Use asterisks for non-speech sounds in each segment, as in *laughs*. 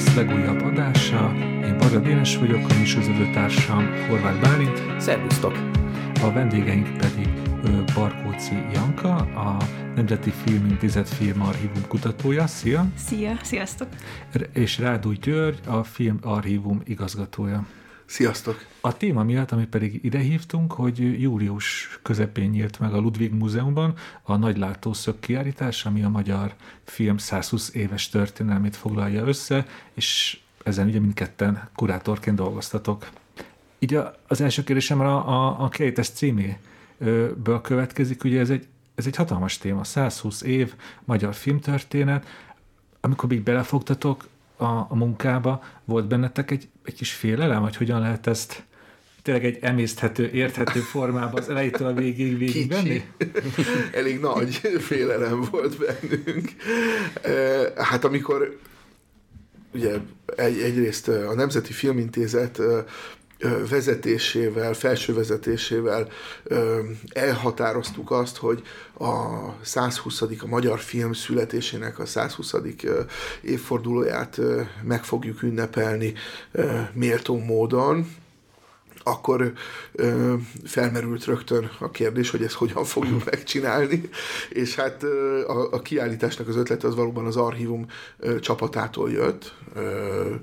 Podcast legújabb adása. Én Barra Dénes vagyok, a műsorvezető társam Horváth Bálint. Szervusztok! A vendégeink pedig Barkóci Janka, a Nemzeti Filmintézet Film Archívum kutatója. Szia! Szia! Sziasztok! És Rádúj György, a Film Archívum igazgatója. Sziasztok! A téma miatt, amit pedig ide hívtunk, hogy július közepén nyílt meg a Ludwig Múzeumban a nagylátószög kiállítás, ami a magyar film 120 éves történelmét foglalja össze, és ezen ugye mindketten kurátorként dolgoztatok. Így az első kérdésem a, a, a kiállítás címéből következik, ugye ez egy, ez egy hatalmas téma, 120 év magyar filmtörténet, amikor még belefogtatok, a, a munkába, volt bennetek egy, egy kis félelem, hogy hogyan lehet ezt tényleg egy emészthető, érthető formában az elejétől a végig végigvenni? *laughs* Elég nagy félelem volt bennünk. Hát amikor ugye egy, egyrészt a Nemzeti Filmintézet vezetésével, felső vezetésével elhatároztuk azt, hogy a 120. a magyar film születésének a 120. évfordulóját meg fogjuk ünnepelni méltó módon, akkor ö, felmerült rögtön a kérdés, hogy ezt hogyan fogjuk *laughs* megcsinálni, és hát ö, a, a kiállításnak az ötlete az valóban az archívum ö, csapatától jött. Ö,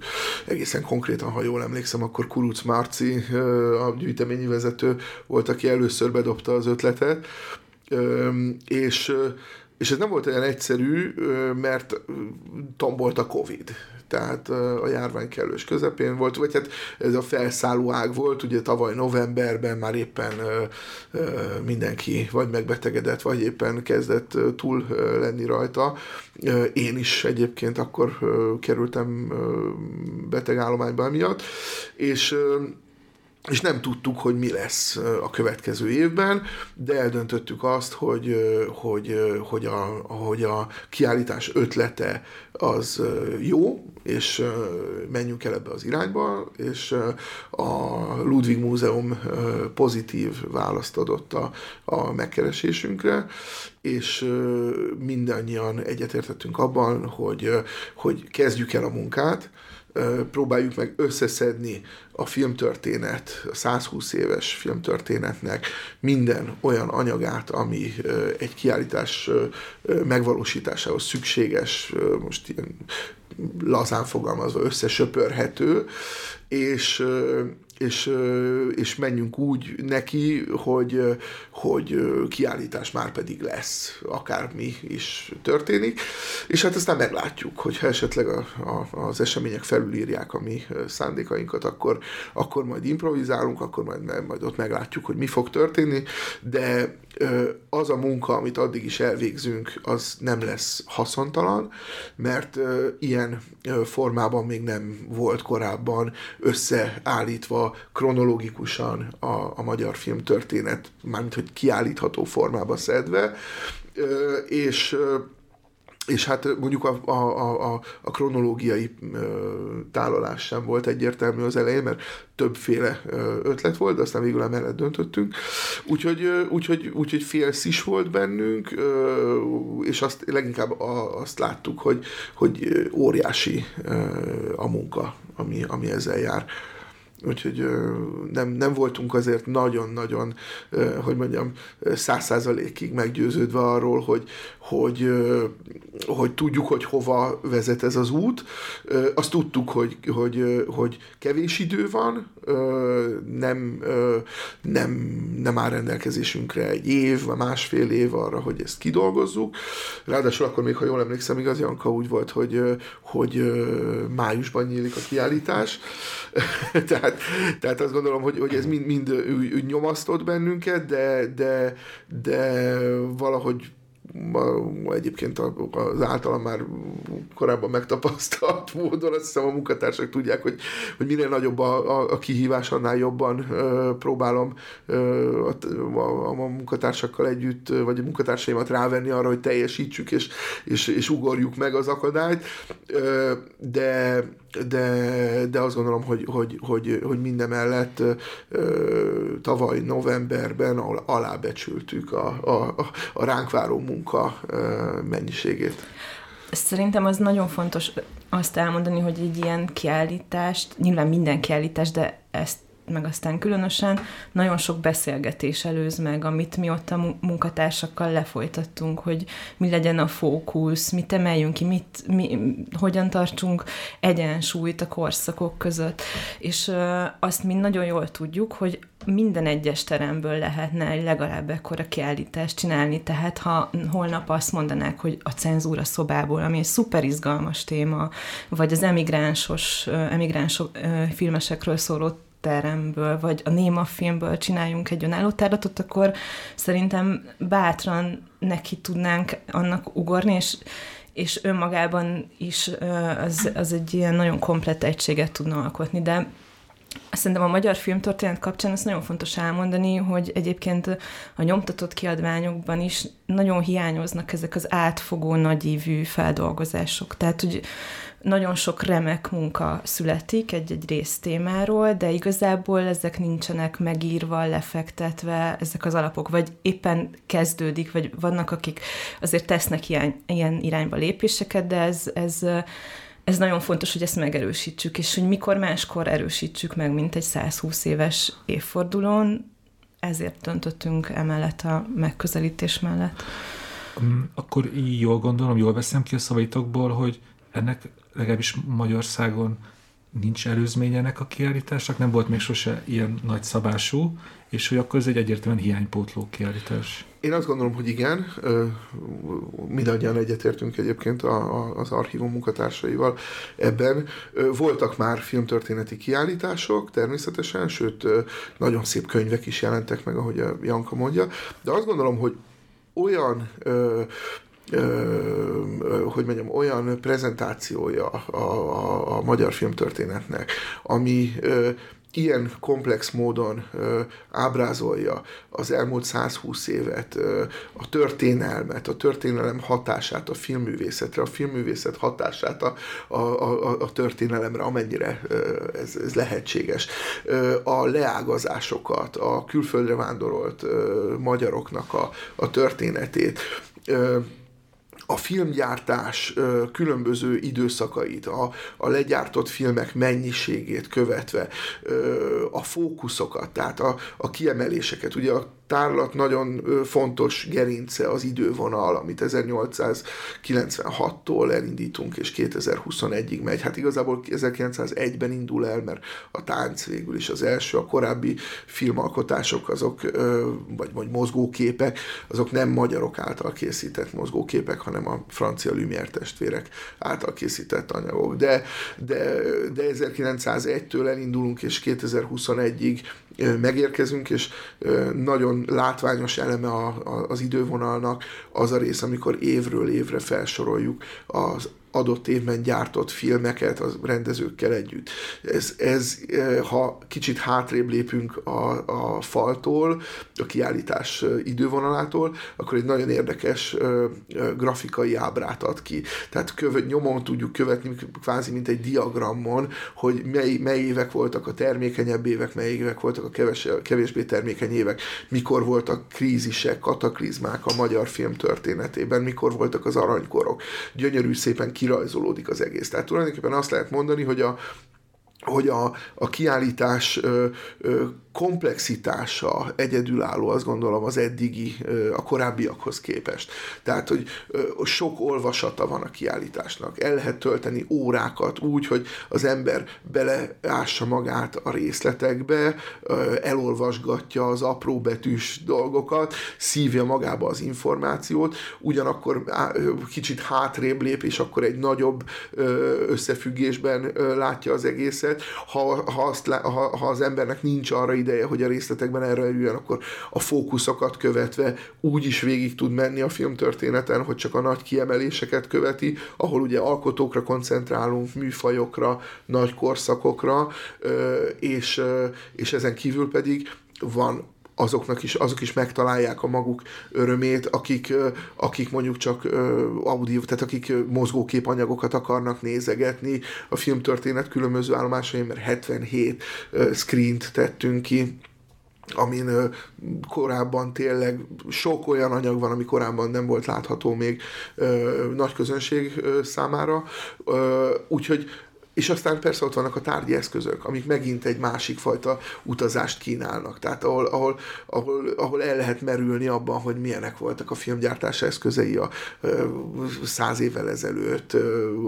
egészen konkrétan, ha jól emlékszem, akkor Kuruc Márci, ö, a gyűjteményi vezető volt, aki először bedobta az ötletet, ö, és és ez nem volt olyan egyszerű, mert tombolt a Covid tehát a járvány kellős közepén volt, vagy hát ez a felszálló ág volt, ugye tavaly novemberben már éppen mindenki vagy megbetegedett, vagy éppen kezdett túl lenni rajta. Én is egyébként akkor kerültem betegállományba miatt, és és nem tudtuk, hogy mi lesz a következő évben, de eldöntöttük azt, hogy, hogy, hogy, a, hogy a kiállítás ötlete az jó, és menjünk el ebbe az irányba, és a Ludwig Múzeum pozitív választ adott a, a megkeresésünkre, és mindannyian egyetértettünk abban, hogy, hogy kezdjük el a munkát, próbáljuk meg összeszedni a filmtörténet, a 120 éves filmtörténetnek minden olyan anyagát, ami egy kiállítás megvalósításához szükséges, most ilyen lazán fogalmazva összesöpörhető, és és, és menjünk úgy neki, hogy, hogy kiállítás már pedig lesz, akármi is történik, és hát aztán meglátjuk, hogyha esetleg a, a, az események felülírják a mi szándékainkat, akkor, akkor majd improvizálunk, akkor majd, majd ott meglátjuk, hogy mi fog történni, de az a munka, amit addig is elvégzünk, az nem lesz haszontalan, mert ilyen formában még nem volt korábban összeállítva kronológikusan a, a magyar filmtörténet, mármint hogy kiállítható formába szedve, és és hát mondjuk a, a, a, a kronológiai tálalás sem volt egyértelmű az elején, mert többféle ötlet volt, de aztán végül emellett döntöttünk. Úgyhogy, úgyhogy, úgyhogy félsz is volt bennünk, és azt leginkább azt láttuk, hogy, hogy óriási a munka, ami, ami ezzel jár. Úgyhogy nem, nem voltunk azért nagyon-nagyon, hogy mondjam, száz százalékig meggyőződve arról, hogy, hogy, hogy tudjuk, hogy hova vezet ez az út. Azt tudtuk, hogy, hogy, hogy kevés idő van, nem, nem, nem áll rendelkezésünkre egy év, vagy másfél év arra, hogy ezt kidolgozzuk. Ráadásul akkor még, ha jól emlékszem, igaz, Janka úgy volt, hogy, hogy májusban nyílik a kiállítás. *laughs* tehát, tehát azt gondolom, hogy, hogy ez mind, mind nyomasztott bennünket, de, de, de valahogy egyébként az általam már korábban megtapasztalt módon, azt hiszem a munkatársak tudják, hogy, hogy minél nagyobb a, a, kihívás, annál jobban ö, próbálom ö, a, a, a munkatársakkal együtt, vagy a munkatársaimat rávenni arra, hogy teljesítsük, és, és, és ugorjuk meg az akadályt, ö, de de, de azt gondolom, hogy, hogy, hogy, hogy minden mellett tavaly novemberben alábecsültük a, a, a ránk váró munka mennyiségét. Szerintem az nagyon fontos azt elmondani, hogy egy ilyen kiállítást, nyilván minden kiállítás, de ezt meg aztán különösen nagyon sok beszélgetés előz meg, amit mi ott a munkatársakkal lefolytattunk, hogy mi legyen a fókusz, mit emeljünk ki, mit, mi, hogyan tartsunk egyensúlyt a korszakok között. És ö, azt mi nagyon jól tudjuk, hogy minden egyes teremből lehetne legalább ekkora kiállítást csinálni, tehát ha holnap azt mondanák, hogy a cenzúra szobából, ami egy szuper izgalmas téma, vagy az emigránsos, emigránsok filmesekről szóló teremből, vagy a Néma filmből csináljunk egy önálló tárlatot, akkor szerintem bátran neki tudnánk annak ugorni, és, és önmagában is az, az egy ilyen nagyon komplett egységet tudna alkotni, de Szerintem a magyar filmtörténet kapcsán ezt nagyon fontos elmondani, hogy egyébként a nyomtatott kiadványokban is nagyon hiányoznak ezek az átfogó, nagyívű feldolgozások. Tehát, hogy nagyon sok remek munka születik egy-egy résztémáról, de igazából ezek nincsenek megírva, lefektetve, ezek az alapok, vagy éppen kezdődik, vagy vannak, akik azért tesznek ilyen, ilyen irányba lépéseket, de ez, ez ez nagyon fontos, hogy ezt megerősítsük, és hogy mikor máskor erősítsük meg, mint egy 120 éves évfordulón, ezért döntöttünk emellett a megközelítés mellett. Akkor jól gondolom, jól veszem ki a szavaitokból, hogy ennek legalábbis Magyarországon nincs előzménye ennek a kiállításnak, nem volt még sose ilyen nagy szabású, és hogy akkor ez egy egyértelműen hiánypótló kiállítás. Én azt gondolom, hogy igen, mindannyian egyetértünk egyébként az archívum munkatársaival ebben. Voltak már filmtörténeti kiállítások, természetesen, sőt, nagyon szép könyvek is jelentek meg, ahogy a Janka mondja, de azt gondolom, hogy olyan hogy mondjam, olyan prezentációja a, a, a magyar filmtörténetnek, ami ilyen komplex módon ö, ábrázolja az elmúlt 120 évet, ö, a történelmet, a történelem hatását a filmművészetre, a filmművészet hatását a, a, a, a történelemre, amennyire ö, ez, ez lehetséges. Ö, a leágazásokat, a külföldre vándorolt ö, magyaroknak a, a történetét, ö, a filmgyártás különböző időszakait, a, a legyártott filmek mennyiségét követve, a fókuszokat, tehát a, a kiemeléseket. Ugye a tárlat nagyon fontos gerince az idővonal, amit 1896-tól elindítunk, és 2021-ig megy. Hát igazából 1901-ben indul el, mert a tánc végül is az első, a korábbi filmalkotások, azok, vagy, vagy mozgóképek, azok nem magyarok által készített mozgóképek, hanem a francia Lumière testvérek által készített anyagok. De, de, de 1901-től elindulunk, és 2021-ig megérkezünk, és nagyon látványos eleme a, a, az idővonalnak az a rész, amikor évről évre felsoroljuk az adott évben gyártott filmeket az rendezőkkel együtt. Ez, ez eh, ha kicsit hátrébb lépünk a, a faltól, a kiállítás eh, idővonalától, akkor egy nagyon érdekes eh, grafikai ábrát ad ki. Tehát követ, nyomon tudjuk követni, kvázi mint egy diagramon, hogy mely, mely évek voltak a termékenyebb évek, mely évek voltak a keves, kevésbé termékeny évek, mikor voltak krízisek, kataklizmák a magyar film történetében, mikor voltak az aranykorok. Gyönyörű szépen ki kirajzolódik az egész. Tehát tulajdonképpen azt lehet mondani, hogy a, hogy a, a kiállítás ö, ö, komplexitása egyedülálló, azt gondolom, az eddigi, a korábbiakhoz képest. Tehát, hogy sok olvasata van a kiállításnak. El lehet tölteni órákat úgy, hogy az ember beleássa magát a részletekbe, elolvasgatja az apró betűs dolgokat, szívja magába az információt, ugyanakkor kicsit hátrébb lép, és akkor egy nagyobb összefüggésben látja az egészet. Ha, ha, azt, ha, ha az embernek nincs arra ideje, hogy a részletekben erre erüljön, akkor a fókuszokat követve úgy is végig tud menni a filmtörténeten, hogy csak a nagy kiemeléseket követi, ahol ugye alkotókra koncentrálunk, műfajokra, nagy korszakokra, és, és ezen kívül pedig van azoknak is, azok is megtalálják a maguk örömét, akik, akik mondjuk csak audio, tehát akik mozgóképanyagokat akarnak nézegetni. A filmtörténet különböző állomásain, mert 77 screent tettünk ki, amin korábban tényleg sok olyan anyag van, ami korábban nem volt látható még nagy közönség számára. Úgyhogy és aztán persze ott vannak a tárgyi eszközök, amik megint egy másik fajta utazást kínálnak. Tehát ahol, ahol, ahol, ahol el lehet merülni abban, hogy milyenek voltak a filmgyártás eszközei a száz évvel ezelőtt,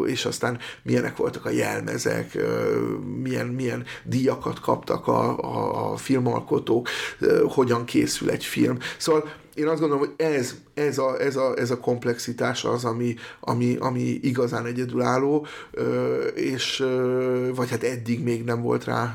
és aztán milyenek voltak a jelmezek, milyen, milyen díjakat kaptak a, a, a filmalkotók, hogyan készül egy film. Szóval én azt gondolom, hogy ez, ez, a, ez, a, ez a komplexitás az, ami, ami, ami igazán egyedülálló, és vagy hát eddig még nem volt rá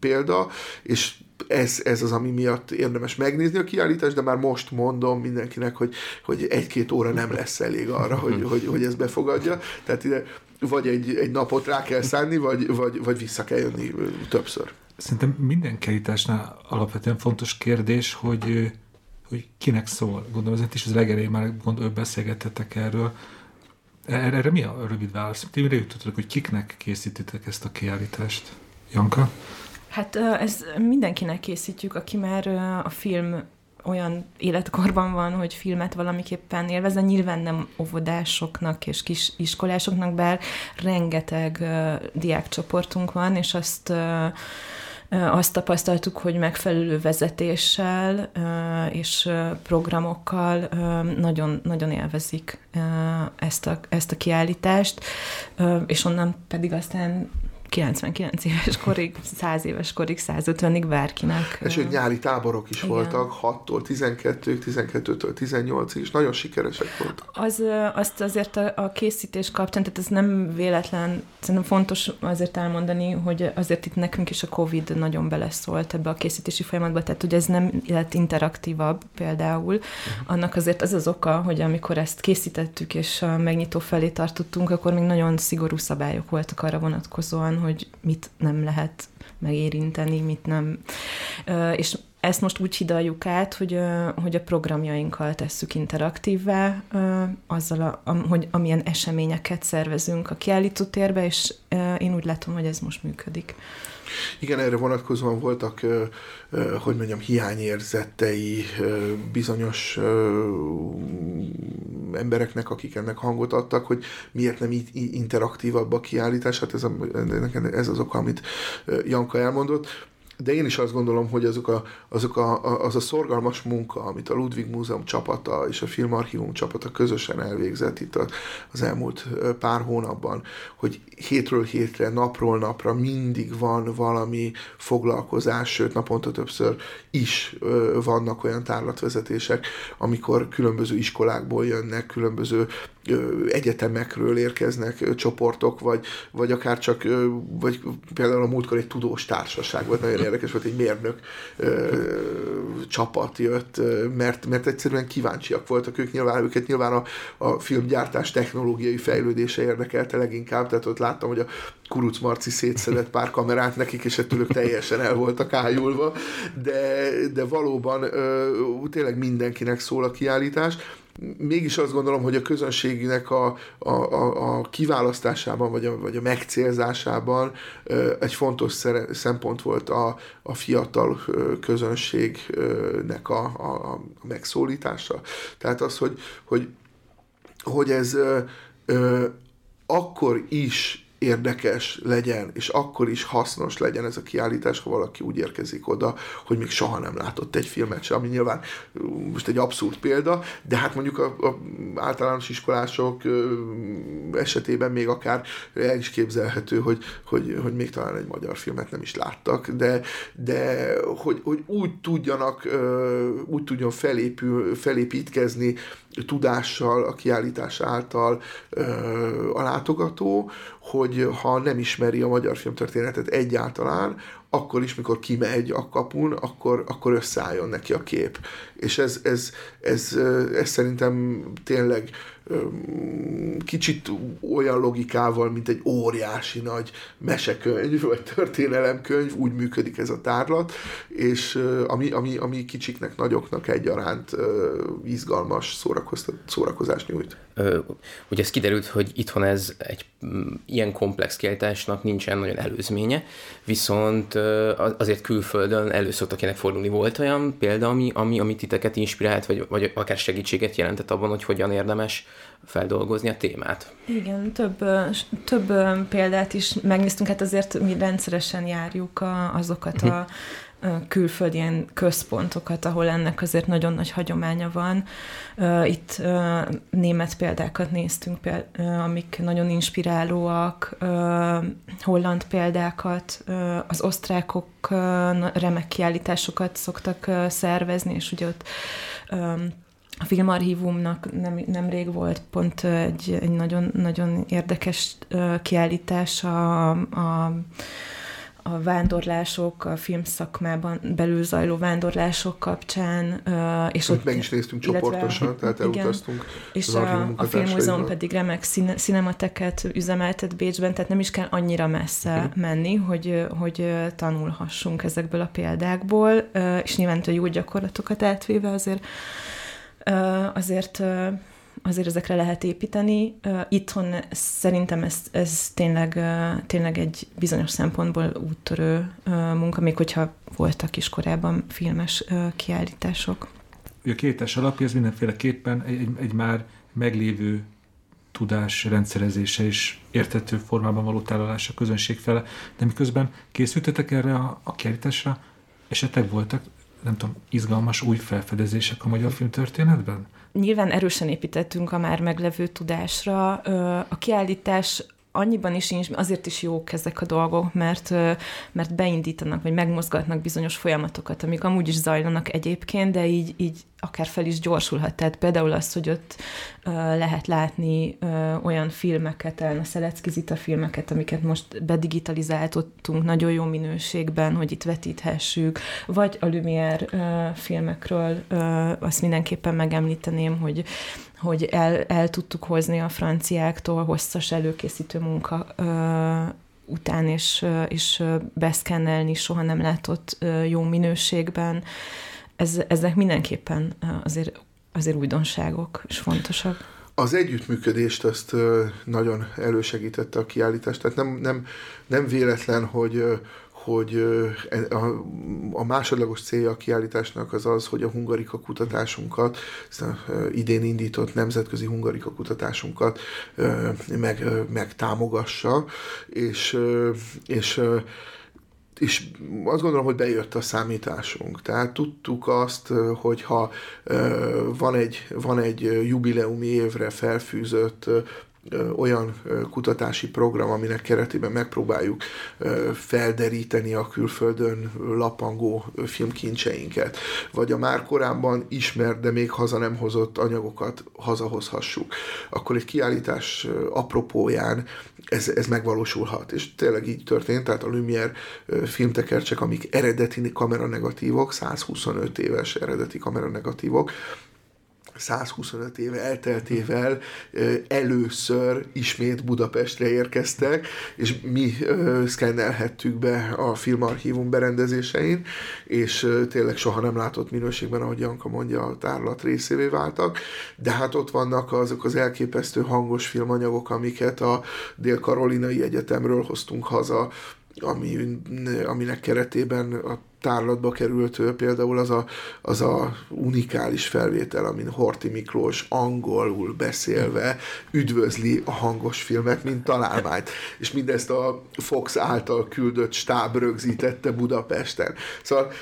példa, és ez, ez az, ami miatt érdemes megnézni a kiállítást, de már most mondom mindenkinek, hogy, hogy egy-két óra nem lesz elég arra, hogy, *laughs* hogy, hogy ez befogadja. Tehát ide vagy egy, egy napot rá kell szánni, vagy, vagy, vagy vissza kell jönni többször. Szerintem minden kerításnál alapvetően fontos kérdés, hogy hogy kinek szól. Gondolom, ez is az legelején már gond, beszélgettetek erről. Erre, erre mi a rövid válasz? Ti mire jutottatok, hogy kiknek készítitek ezt a kiállítást? Janka? Hát ez mindenkinek készítjük, aki már a film olyan életkorban van, hogy filmet valamiképpen élvez, de nyilván nem óvodásoknak és kis iskolásoknak, bár rengeteg uh, diákcsoportunk van, és azt uh, azt tapasztaltuk, hogy megfelelő vezetéssel és programokkal nagyon, nagyon élvezik ezt a, ezt a kiállítást, és onnan pedig aztán 99 éves korig, 100 éves korig, 150-ig bárkinek. És hogy nyári táborok is igen. voltak, 6-tól 12-ig, 12-től 18-ig, és nagyon sikeresek voltak. Az, azt azért a, a készítés kapcsán, tehát ez nem véletlen, szerintem fontos azért elmondani, hogy azért itt nekünk is a Covid nagyon beleszólt ebbe a készítési folyamatba, tehát hogy ez nem lett interaktívabb például. Uh-huh. Annak azért az az oka, hogy amikor ezt készítettük és a megnyitó felé tartottunk, akkor még nagyon szigorú szabályok voltak arra vonatkozóan, hogy mit nem lehet megérinteni, mit nem. És ezt most úgy hidaljuk át, hogy, hogy a programjainkkal tesszük interaktívvá, azzal, a, hogy amilyen eseményeket szervezünk a kiállítótérbe, és én úgy látom, hogy ez most működik. Igen, erre vonatkozóan voltak, hogy mondjam, hiányérzetei bizonyos embereknek, akik ennek hangot adtak, hogy miért nem így interaktívabb a kiállítás. Hát ez, a, ez az oka, amit Janka elmondott de én is azt gondolom, hogy azok a, azok a, az a szorgalmas munka, amit a Ludwig Múzeum csapata és a Filmarchívum csapata közösen elvégzett itt az elmúlt pár hónapban, hogy hétről hétre, napról napra mindig van valami foglalkozás, sőt naponta többször is vannak olyan tárlatvezetések, amikor különböző iskolákból jönnek, különböző egyetemekről érkeznek csoportok, vagy, vagy akár csak, vagy például a múltkor egy tudós társaság volt, nagyon érdekes volt, egy mérnök ö, csapat jött, mert, mert egyszerűen kíváncsiak voltak ők, nyilván őket nyilván a, a filmgyártás technológiai fejlődése érdekelte leginkább, tehát ott láttam, hogy a Kuruc Marci szétszedett pár kamerát nekik, és ettől ők teljesen el voltak ájulva, de, de valóban ö, tényleg mindenkinek szól a kiállítás, mégis azt gondolom, hogy a közönségnek a, a, a, a kiválasztásában, vagy a, vagy a megcélzásában egy fontos szempont volt a, a fiatal közönségnek a, a, a megszólítása. Tehát az, hogy, hogy, hogy ez akkor is érdekes legyen, és akkor is hasznos legyen ez a kiállítás, ha valaki úgy érkezik oda, hogy még soha nem látott egy filmet se, ami nyilván most egy abszurd példa, de hát mondjuk a, a általános iskolások esetében még akár el is képzelhető, hogy, hogy, hogy még talán egy magyar filmet nem is láttak, de, de hogy, hogy úgy tudjanak, úgy tudjon felépül, felépítkezni tudással, a kiállítás által a látogató, hogy ha nem ismeri a magyar filmtörténetet egyáltalán, akkor is, mikor kimegy a kapun, akkor, akkor összeálljon neki a kép. És ez, ez, ez, ez, ez szerintem tényleg kicsit olyan logikával, mint egy óriási nagy mesekönyv, vagy történelemkönyv, úgy működik ez a tárlat, és ami, ami, ami kicsiknek, nagyoknak egyaránt izgalmas szórakozást nyújt. Ugye ez kiderült, hogy itthon ez egy mm, ilyen komplex kiállításnak nincsen nagyon előzménye, viszont azért külföldön elő szoktak ilyenek fordulni. Volt olyan példa, ami, ami, ami titeket inspirált, vagy, vagy akár segítséget jelentett abban, hogy hogyan érdemes feldolgozni a témát? Igen, több, több példát is megnéztünk, hát azért mi rendszeresen járjuk a, azokat a külföldi ilyen központokat, ahol ennek azért nagyon nagy hagyománya van. Itt német példákat néztünk, amik nagyon inspirálóak, holland példákat, az osztrákok remek kiállításokat szoktak szervezni, és ugye ott a filmarchívumnak nem, nemrég volt pont egy, egy nagyon, nagyon érdekes kiállítás a, a a vándorlások, a filmszakmában belül zajló vándorlások kapcsán. És ott, meg is néztünk csoportosan, tehát elutaztunk. És a, a Filmmúzeum pedig remek cinemateket üzemeltet Bécsben, tehát nem is kell annyira messze uh-huh. menni, hogy, hogy tanulhassunk ezekből a példákból, és nyilván a jó gyakorlatokat átvéve azért azért azért ezekre lehet építeni. Itthon szerintem ez, ez tényleg, tényleg egy bizonyos szempontból úttörő munka, még hogyha voltak is korábban filmes kiállítások. A kétes alapja ez mindenféleképpen egy, egy, egy már meglévő tudás rendszerezése és értető formában való tálalása a közönség fele, de miközben készültetek erre a, a kiállításra, esetleg voltak, nem tudom, izgalmas új felfedezések a magyar filmtörténetben? Nyilván erősen építettünk a már meglevő tudásra. A kiállítás annyiban is azért is jók ezek a dolgok, mert, mert beindítanak, vagy megmozgatnak bizonyos folyamatokat, amik amúgy is zajlanak egyébként, de így, így akár fel is gyorsulhat. Tehát például az, hogy ott lehet látni olyan filmeket, a Szelecki Zita filmeket, amiket most bedigitalizáltottunk nagyon jó minőségben, hogy itt vetíthessük, vagy a Lumière filmekről azt mindenképpen megemlíteném, hogy hogy el, el tudtuk hozni a franciáktól hosszas előkészítő munka uh, után, és, és beszkennelni soha nem látott jó minőségben ez, ezek mindenképpen azért, azért újdonságok, és fontosak. Az együttműködést azt nagyon elősegítette a kiállítás, tehát nem, nem, nem véletlen, hogy, hogy a, másodlagos célja a kiállításnak az az, hogy a hungarika kutatásunkat, idén indított nemzetközi hungarika kutatásunkat meg, meg támogassa, és, és és azt gondolom, hogy bejött a számításunk. Tehát tudtuk azt, hogy ha van egy, van egy jubileumi évre felfűzött olyan kutatási program, aminek keretében megpróbáljuk felderíteni a külföldön lapangó filmkincseinket, vagy a már korábban ismert, de még haza nem hozott anyagokat hazahozhassuk, akkor egy kiállítás apropóján ez, ez megvalósulhat. És tényleg így történt, tehát a Lumière filmtekercsek, amik eredeti kameranegatívok, 125 éves eredeti kameranegatívok, 125 éve elteltével először ismét Budapestre érkeztek, és mi szkennelhettük be a filmarchívum berendezésein, és tényleg soha nem látott minőségben, ahogy Janka mondja, a tárlat részévé váltak, de hát ott vannak azok az elképesztő hangos filmanyagok, amiket a Dél-Karolinai Egyetemről hoztunk haza, ami, aminek keretében a tárlatba került például az a, az a unikális felvétel, amin Horti Miklós angolul beszélve üdvözli a hangos filmet, mint találmányt. És mindezt a Fox által küldött stáb rögzítette Budapesten. Szóval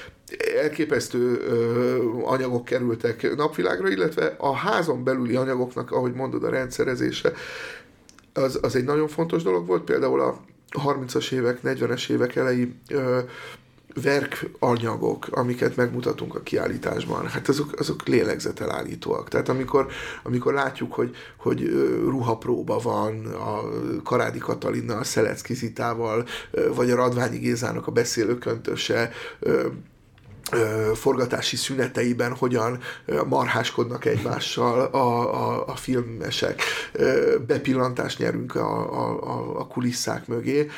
elképesztő ö, anyagok kerültek napvilágra, illetve a házon belüli anyagoknak, ahogy mondod, a rendszerezése, az, az egy nagyon fontos dolog volt, például a 30-as évek, 40-es évek elejé ö, verkanyagok, amiket megmutatunk a kiállításban, hát azok, azok lélegzetelállítóak. Tehát amikor, amikor látjuk, hogy, hogy ruhapróba van a Karádi Katalinnal, a Szelecki Zitával, vagy a Radványi Gézának a beszélőköntöse, forgatási szüneteiben hogyan marháskodnak egymással a, a, a filmesek, bepillantást nyerünk a, a, a kulisszák mögé.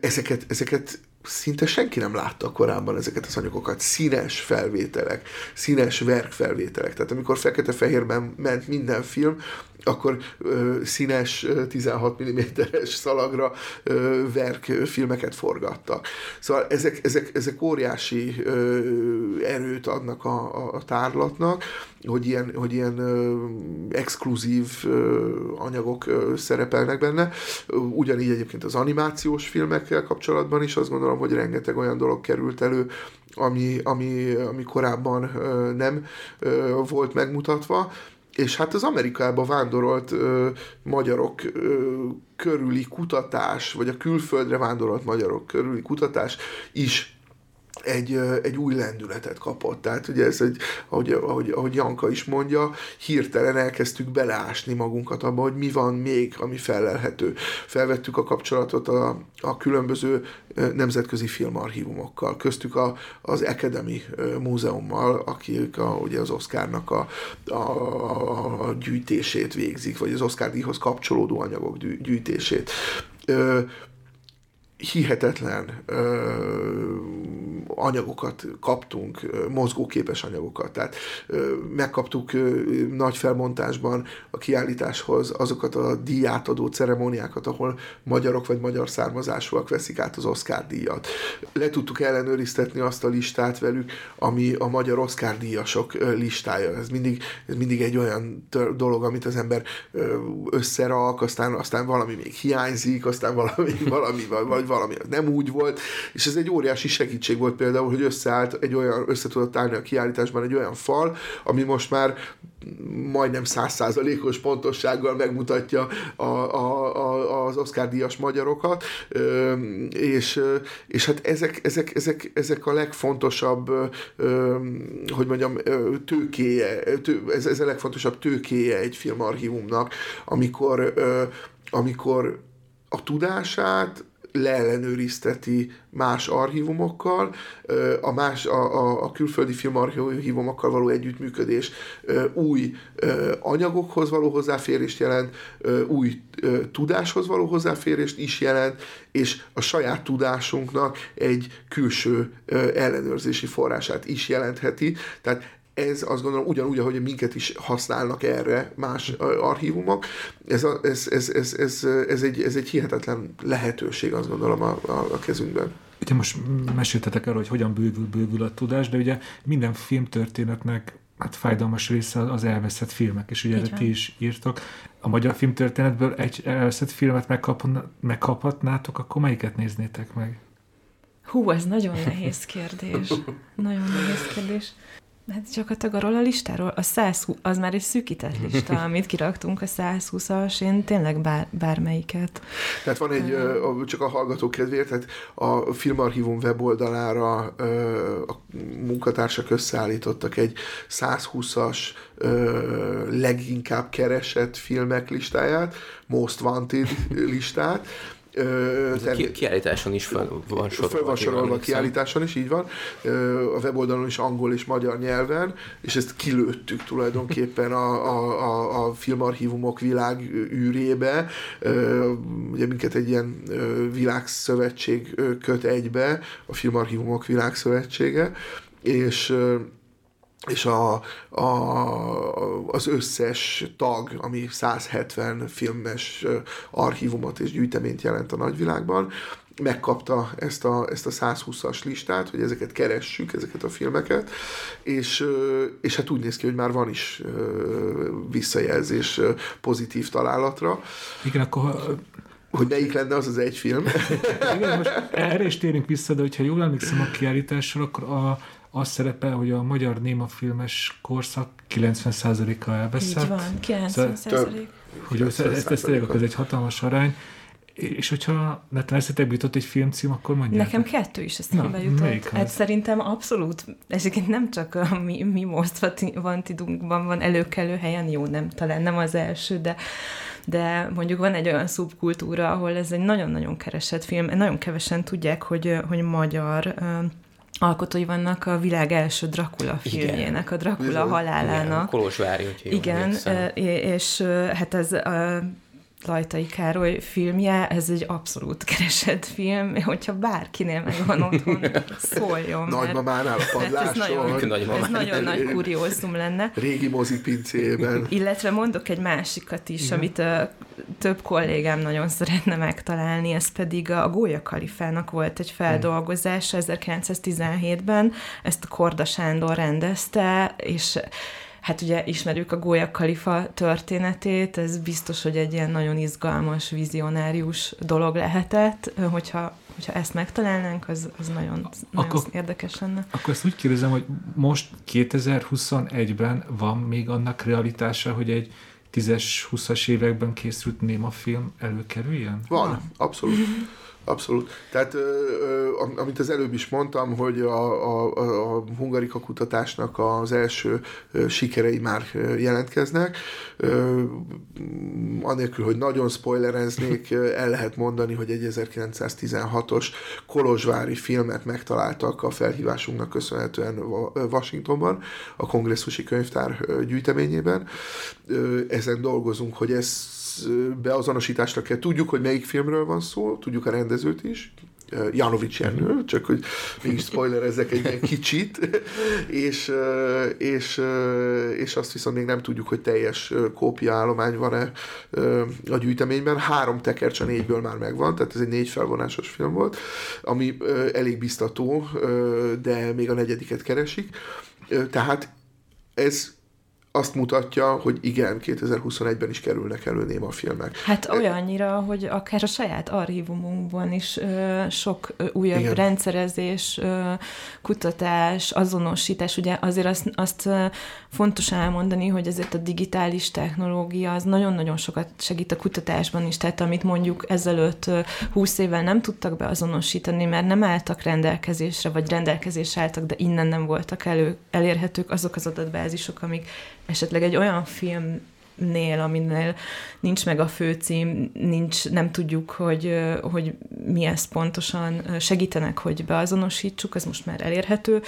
Ezeket, ezeket szinte senki nem látta korábban ezeket az anyagokat. Színes felvételek, színes verkfelvételek. Tehát amikor fekete-fehérben ment minden film, akkor ö, színes 16 mm-es szalagra ö, verk filmeket forgattak. Szóval ezek, ezek, ezek óriási ö, erőt adnak a, a, tárlatnak, hogy ilyen, hogy ilyen ö, exkluzív ö, anyagok ö, szerepelnek benne. Ugyanígy egyébként az animációs filmekkel kapcsolatban is azt gondolom, hogy rengeteg olyan dolog került elő, ami, ami, ami korábban ö, nem ö, volt megmutatva és hát az Amerikába vándorolt ö, magyarok ö, körüli kutatás, vagy a külföldre vándorolt magyarok körüli kutatás is egy, egy új lendületet kapott. Tehát ugye ez egy, ahogy, ahogy, ahogy Janka is mondja, hirtelen elkezdtük beleásni magunkat abba, hogy mi van még, ami felelhető. Felvettük a kapcsolatot a, a különböző nemzetközi filmarchívumokkal, köztük a, az Academy Múzeummal, akik a, ugye az Oscarnak a, a, a, a gyűjtését végzik, vagy az Oscar díjhoz kapcsolódó anyagok gyűjtését hihetetlen ö, anyagokat kaptunk, mozgóképes anyagokat. Tehát ö, megkaptuk ö, nagy felmontásban a kiállításhoz azokat a díjátadó ceremóniákat, ahol magyarok vagy magyar származásúak veszik át az Oscar díjat. Le tudtuk ellenőriztetni azt a listát velük, ami a magyar Oscar díjasok listája. Ez mindig, ez mindig egy olyan dolog, amit az ember összerak, aztán, aztán valami még hiányzik, aztán valami, *laughs* valami vagy valami nem úgy volt, és ez egy óriási segítség volt például, hogy összeállt egy olyan, össze tudott állni a kiállításban egy olyan fal, ami most már majdnem százszázalékos pontossággal megmutatja a, a, a, az Oscar díjas magyarokat, és, és hát ezek, ezek, ezek, ezek a legfontosabb, hogy mondjam, tőkéje, tő, ez, ez a legfontosabb tőkéje egy filmarchívumnak, amikor, amikor a tudását leellenőrizteti más archívumokkal, a, más, a, a, a külföldi filmarchívumokkal való együttműködés új anyagokhoz való hozzáférést jelent, új tudáshoz való hozzáférést is jelent, és a saját tudásunknak egy külső ellenőrzési forrását is jelentheti. Tehát ez azt gondolom ugyanúgy, ahogy minket is használnak erre más archívumok, ez, a, ez, ez, ez, ez, ez, egy, ez egy hihetetlen lehetőség, azt gondolom a, a, a kezünkben. Ugye most meséltetek arról, hogy hogyan bővül, bővül a tudás, de ugye minden filmtörténetnek hát fájdalmas része az elveszett filmek, és ugye erre ti is írtok. A magyar filmtörténetből egy elveszett filmet megkaphatnátok, akkor melyiket néznétek meg? Hú, ez nagyon nehéz kérdés. Nagyon nehéz kérdés. Hát csak a arról a listáról, a 120, az már egy szűkített lista, *laughs* amit kiraktunk, a 120-as, én tényleg bár, bármelyiket. Tehát van egy, uh, csak a hallgató kedvéért, tehát a Filmarchívum weboldalára a munkatársak összeállítottak egy 120-as leginkább keresett filmek listáját, Most Wanted listát, Ö, kiállításon is fel van sorolva. Föl van sorolva kiállításon is, így van. A weboldalon is angol és magyar nyelven, és ezt kilőttük tulajdonképpen a, a, a, a filmarchívumok világ űrébe. Ugye minket egy ilyen világszövetség köt egybe, a Filmarchívumok Világszövetsége, és és a, a, az összes tag, ami 170 filmes archívumot és gyűjteményt jelent a nagyvilágban, megkapta ezt a, ezt a 120-as listát, hogy ezeket keressük, ezeket a filmeket, és, és hát úgy néz ki, hogy már van is visszajelzés pozitív találatra. Igen, akkor hogy melyik lenne az az egy film. Igen, most erre is térünk vissza, de hogyha jól emlékszem a kiállításra, akkor a, az szerepel, hogy a magyar némafilmes korszak 90%-a elveszett. Így van, 90%. Szóval, hogy ez, ez, ez tényleg ez egy hatalmas arány. És hogyha netán eszetekbe jutott egy filmcím, akkor mondják. Nekem kettő is eszembe jutott. Hát szerintem abszolút, ezeket nem csak a mi, mi most vantidunkban van előkelő helyen, jó, nem, talán nem az első, de de mondjuk van egy olyan szubkultúra, ahol ez egy nagyon-nagyon keresett film, nagyon kevesen tudják, hogy, hogy magyar alkotói vannak a világ első Dracula filmjének, a Dracula halálának. Igen, Kolozsvári, hogy Igen, és hát ez Lajtai Károly filmje, ez egy abszolút keresett film, hogyha bárkinél megvan otthon, szóljon. Nagymamánál a padláson. Ez nagyon, ez nagyon nagy kuriózum lenne. Régi mozipincében. Illetve mondok egy másikat is, Igen. amit a több kollégám nagyon szeretne megtalálni, ez pedig a Gólya Kalifának volt egy feldolgozása 1917-ben, ezt a Korda Sándor rendezte, és hát ugye ismerjük a Gólya Kalifa történetét, ez biztos, hogy egy ilyen nagyon izgalmas, vizionárius dolog lehetett, hogyha hogyha ezt megtalálnánk, az, az nagyon, nagyon akkor, érdekes lenne. Akkor ezt úgy kérdezem, hogy most 2021-ben van még annak realitása, hogy egy 10-es, 20-as években készült néma film előkerüljön? Van, abszolút. *laughs* Abszolút. Tehát, amit az előbb is mondtam, hogy a, a, a hungarika kutatásnak az első sikerei már jelentkeznek. Anélkül, hogy nagyon spoilereznék, el lehet mondani, hogy egy 1916-os Kolozsvári filmet megtaláltak a felhívásunknak köszönhetően Washingtonban, a kongresszusi könyvtár gyűjteményében. Ezen dolgozunk, hogy ez beazonosításra kell. Tudjuk, hogy melyik filmről van szó, tudjuk a rendezőt is, Janovics Ernő, csak hogy mégis spoiler ezek egy ilyen kicsit, *laughs* és, és, és azt viszont még nem tudjuk, hogy teljes kópiaállomány van-e a gyűjteményben. Három tekercs a négyből már megvan, tehát ez egy négy felvonásos film volt, ami elég biztató, de még a negyediket keresik. Tehát ez azt mutatja, hogy igen, 2021-ben is kerülnek elő néma filmek. Hát olyannyira, hogy akár a saját archívumunkban is ö, sok újabb igen. rendszerezés, ö, kutatás, azonosítás, ugye azért azt, azt fontos elmondani, hogy ezért a digitális technológia az nagyon-nagyon sokat segít a kutatásban is, tehát amit mondjuk ezelőtt ö, 20 évvel nem tudtak beazonosítani, mert nem álltak rendelkezésre, vagy rendelkezés álltak, de innen nem voltak elő, elérhetők azok az adatbázisok, amik esetleg egy olyan film nél, aminél nincs meg a főcím, nincs, nem tudjuk, hogy, hogy mi ezt pontosan segítenek, hogy beazonosítsuk, ez most már elérhető,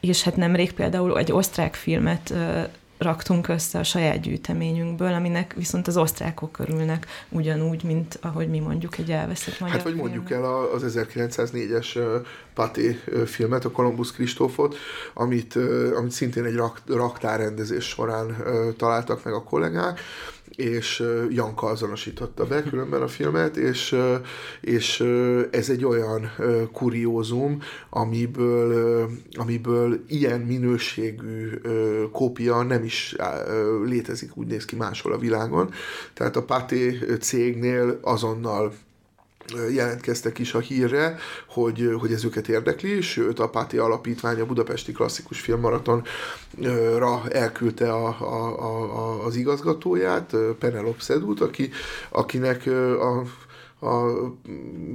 és hát nemrég például egy osztrák filmet raktunk össze a saját gyűjteményünkből, aminek viszont az osztrákok örülnek ugyanúgy, mint ahogy mi mondjuk egy elveszett magyar Hát vagy mondjuk el az 1904-es Paté filmet, a Columbus Kristófot, amit, amit szintén egy rak, raktárrendezés során találtak meg a kollégák, és Janka azonosította be különben a filmet, és, és ez egy olyan kuriózum, amiből, amiből ilyen minőségű kópia nem is létezik, úgy néz ki máshol a világon. Tehát a Paté cégnél azonnal jelentkeztek is a hírre, hogy, hogy ez őket érdekli, sőt a Páti Alapítvány a Budapesti Klasszikus Filmmaratonra elküldte a, a, a, az igazgatóját, Penelope Szedút, aki, akinek a a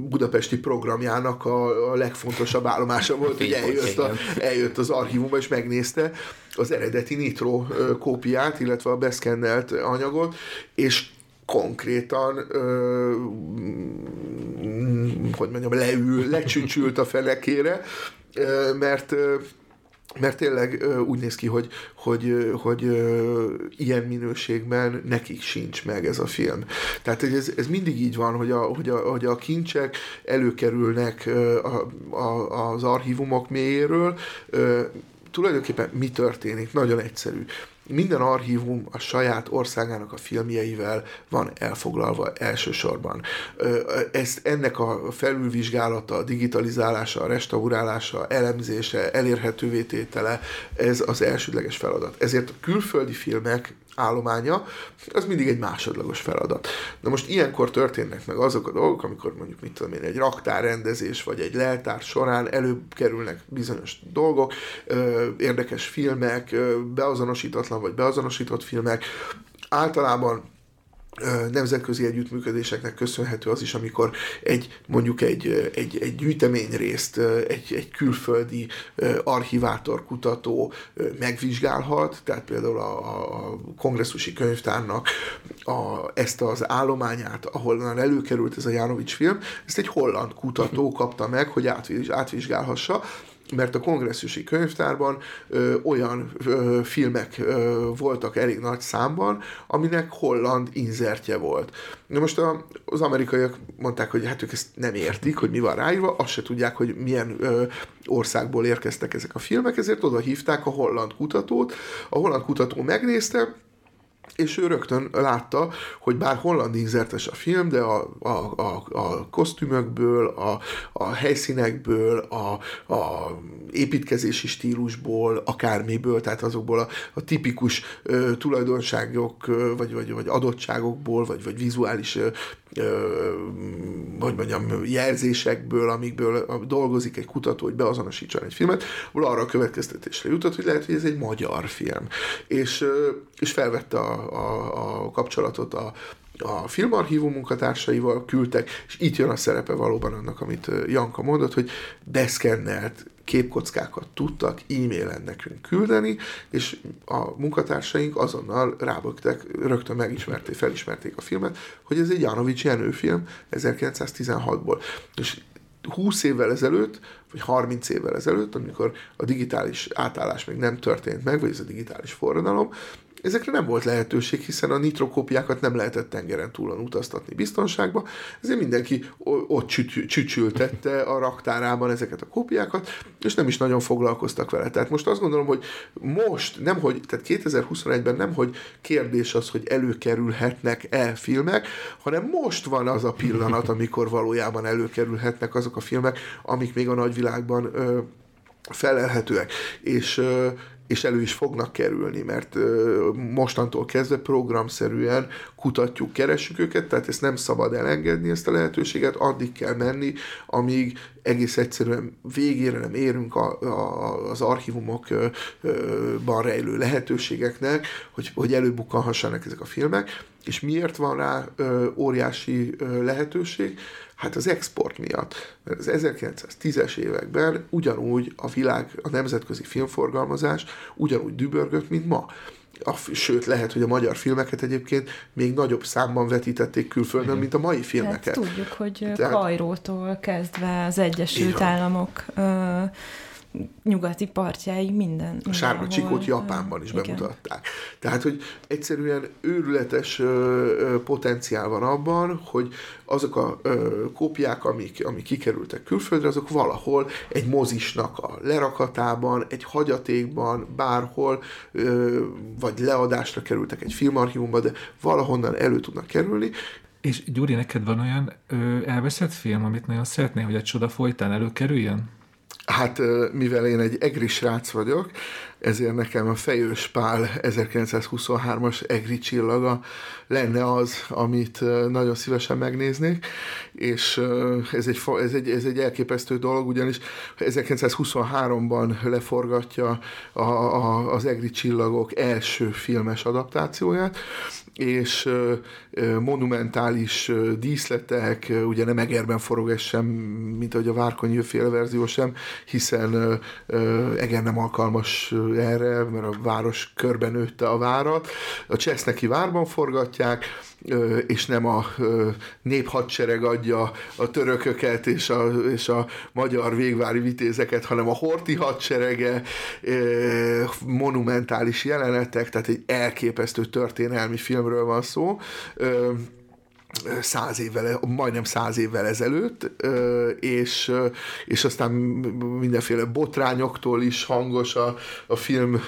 budapesti programjának a, a legfontosabb állomása volt, hogy eljött, a, eljött az archívumba és megnézte az eredeti Nitro kópiát, illetve a beszkennelt anyagot, és konkrétan ö, hogy mondjam, leül, lecsücsült a fenekére, ö, mert ö, mert tényleg úgy néz ki, hogy, hogy, hogy ilyen minőségben nekik sincs meg ez a film. Tehát ez, ez mindig így van, hogy a, hogy a, hogy a kincsek előkerülnek a, a, az archívumok mélyéről, tulajdonképpen mi történik? Nagyon egyszerű minden archívum a saját országának a filmjeivel van elfoglalva elsősorban. Ezt, ennek a felülvizsgálata, a digitalizálása, a restaurálása, elemzése, elérhetővé tétele, ez az elsődleges feladat. Ezért a külföldi filmek állománya, az mindig egy másodlagos feladat. Na most ilyenkor történnek meg azok a dolgok, amikor mondjuk, mit tudom én, egy raktárrendezés, vagy egy leltár során előkerülnek bizonyos dolgok, érdekes filmek, beazonosítatlan vagy beazonosított filmek, általában nemzetközi együttműködéseknek köszönhető az is, amikor egy mondjuk egy, egy, egy gyűjteményrészt egy, egy külföldi archivátor, kutató megvizsgálhat, tehát például a, a kongresszusi könyvtárnak a, ezt az állományát, ahol előkerült ez a Jánovics film, ezt egy holland kutató kapta meg, hogy átviz, átvizsgálhassa, mert a kongresszusi könyvtárban ö, olyan ö, filmek ö, voltak elég nagy számban, aminek holland inzertje volt. Na most a, az amerikaiak mondták, hogy hát ők ezt nem értik, hogy mi van ráírva, azt se tudják, hogy milyen ö, országból érkeztek ezek a filmek, ezért oda hívták a holland kutatót. A holland kutató megnézte, és ő rögtön látta, hogy bár holland inzertes a film, de a, a, a, a kosztümökből, a, a helyszínekből, a, a építkezési stílusból, akármiből, tehát azokból a, a tipikus ö, tulajdonságok, ö, vagy, vagy, vagy adottságokból, vagy, vagy vizuális ö, hogy mondjam, jelzésekből, amikből dolgozik egy kutató, hogy beazonosítson egy filmet, arra a következtetésre jutott, hogy lehet, hogy ez egy magyar film. És, és felvette a, a, a kapcsolatot a, a filmarchívum munkatársaival küldtek, és itt jön a szerepe valóban annak, amit Janka mondott, hogy beszkennelt képkockákat tudtak e-mailen nekünk küldeni, és a munkatársaink azonnal rábögtek, rögtön megismerték, felismerték a filmet, hogy ez egy Janovics Jenő film 1916-ból. És 20 évvel ezelőtt, vagy 30 évvel ezelőtt, amikor a digitális átállás még nem történt meg, vagy ez a digitális forradalom, Ezekre nem volt lehetőség, hiszen a nitrokópiákat nem lehetett tengeren túlon utaztatni biztonságba, ezért mindenki ott csücsültette a raktárában ezeket a kópiákat, és nem is nagyon foglalkoztak vele. Tehát most azt gondolom, hogy most, nem hogy, tehát 2021-ben nem, hogy kérdés az, hogy előkerülhetnek-e filmek, hanem most van az a pillanat, amikor valójában előkerülhetnek azok a filmek, amik még a nagyvilágban ö, felelhetőek. És, és elő is fognak kerülni, mert mostantól kezdve programszerűen kutatjuk, keressük őket, tehát ezt nem szabad elengedni, ezt a lehetőséget, addig kell menni, amíg egész egyszerűen végére nem érünk a, a, az archívumokban rejlő lehetőségeknek, hogy, hogy előbukkanhassanak ezek a filmek, és miért van rá ö, óriási lehetőség? Hát az export miatt. Mert az 1910-es években ugyanúgy a világ, a nemzetközi filmforgalmazás ugyanúgy dübörgött, mint ma. A, sőt, lehet, hogy a magyar filmeket egyébként még nagyobb számban vetítették külföldön, mint a mai filmeket. Hát tudjuk, hogy Tehát... Kajrótól kezdve az Egyesült Államok ö, nyugati partjáig minden. A sárga csikót Japánban is igen. bemutatták. Tehát, hogy egyszerűen őrületes ö, potenciál van abban, hogy azok a ö, kópiák, amik, amik kikerültek külföldre, azok valahol egy mozisnak a lerakatában, egy hagyatékban, bárhol, ö, vagy leadásra kerültek egy filmarchívumba, de valahonnan elő tudnak kerülni, és Gyuri, neked van olyan ö, elveszett film, amit nagyon szeretnél, hogy egy csoda folytán előkerüljön? Hát, mivel én egy egri srác vagyok, ezért nekem a Fejős Pál 1923-as egri csillaga lenne az, amit nagyon szívesen megnéznék, és ez egy, ez egy, ez egy elképesztő dolog, ugyanis 1923-ban leforgatja a, a, az egri csillagok első filmes adaptációját, és monumentális díszletek, ugye nem egerben forog ez sem, mint ahogy a Várkonyi féle verzió sem, hiszen eger nem alkalmas erre, mert a város körben nőtte a várat. A Cseszneki várban forgatják, és nem a néphadsereg adja a törököket és a, és a magyar végvári vitézeket, hanem a horti hadserege, monumentális jelenetek, tehát egy elképesztő történelmi filmről van szó száz évvel, majdnem száz évvel ezelőtt, és, és aztán mindenféle botrányoktól is hangos a, a film,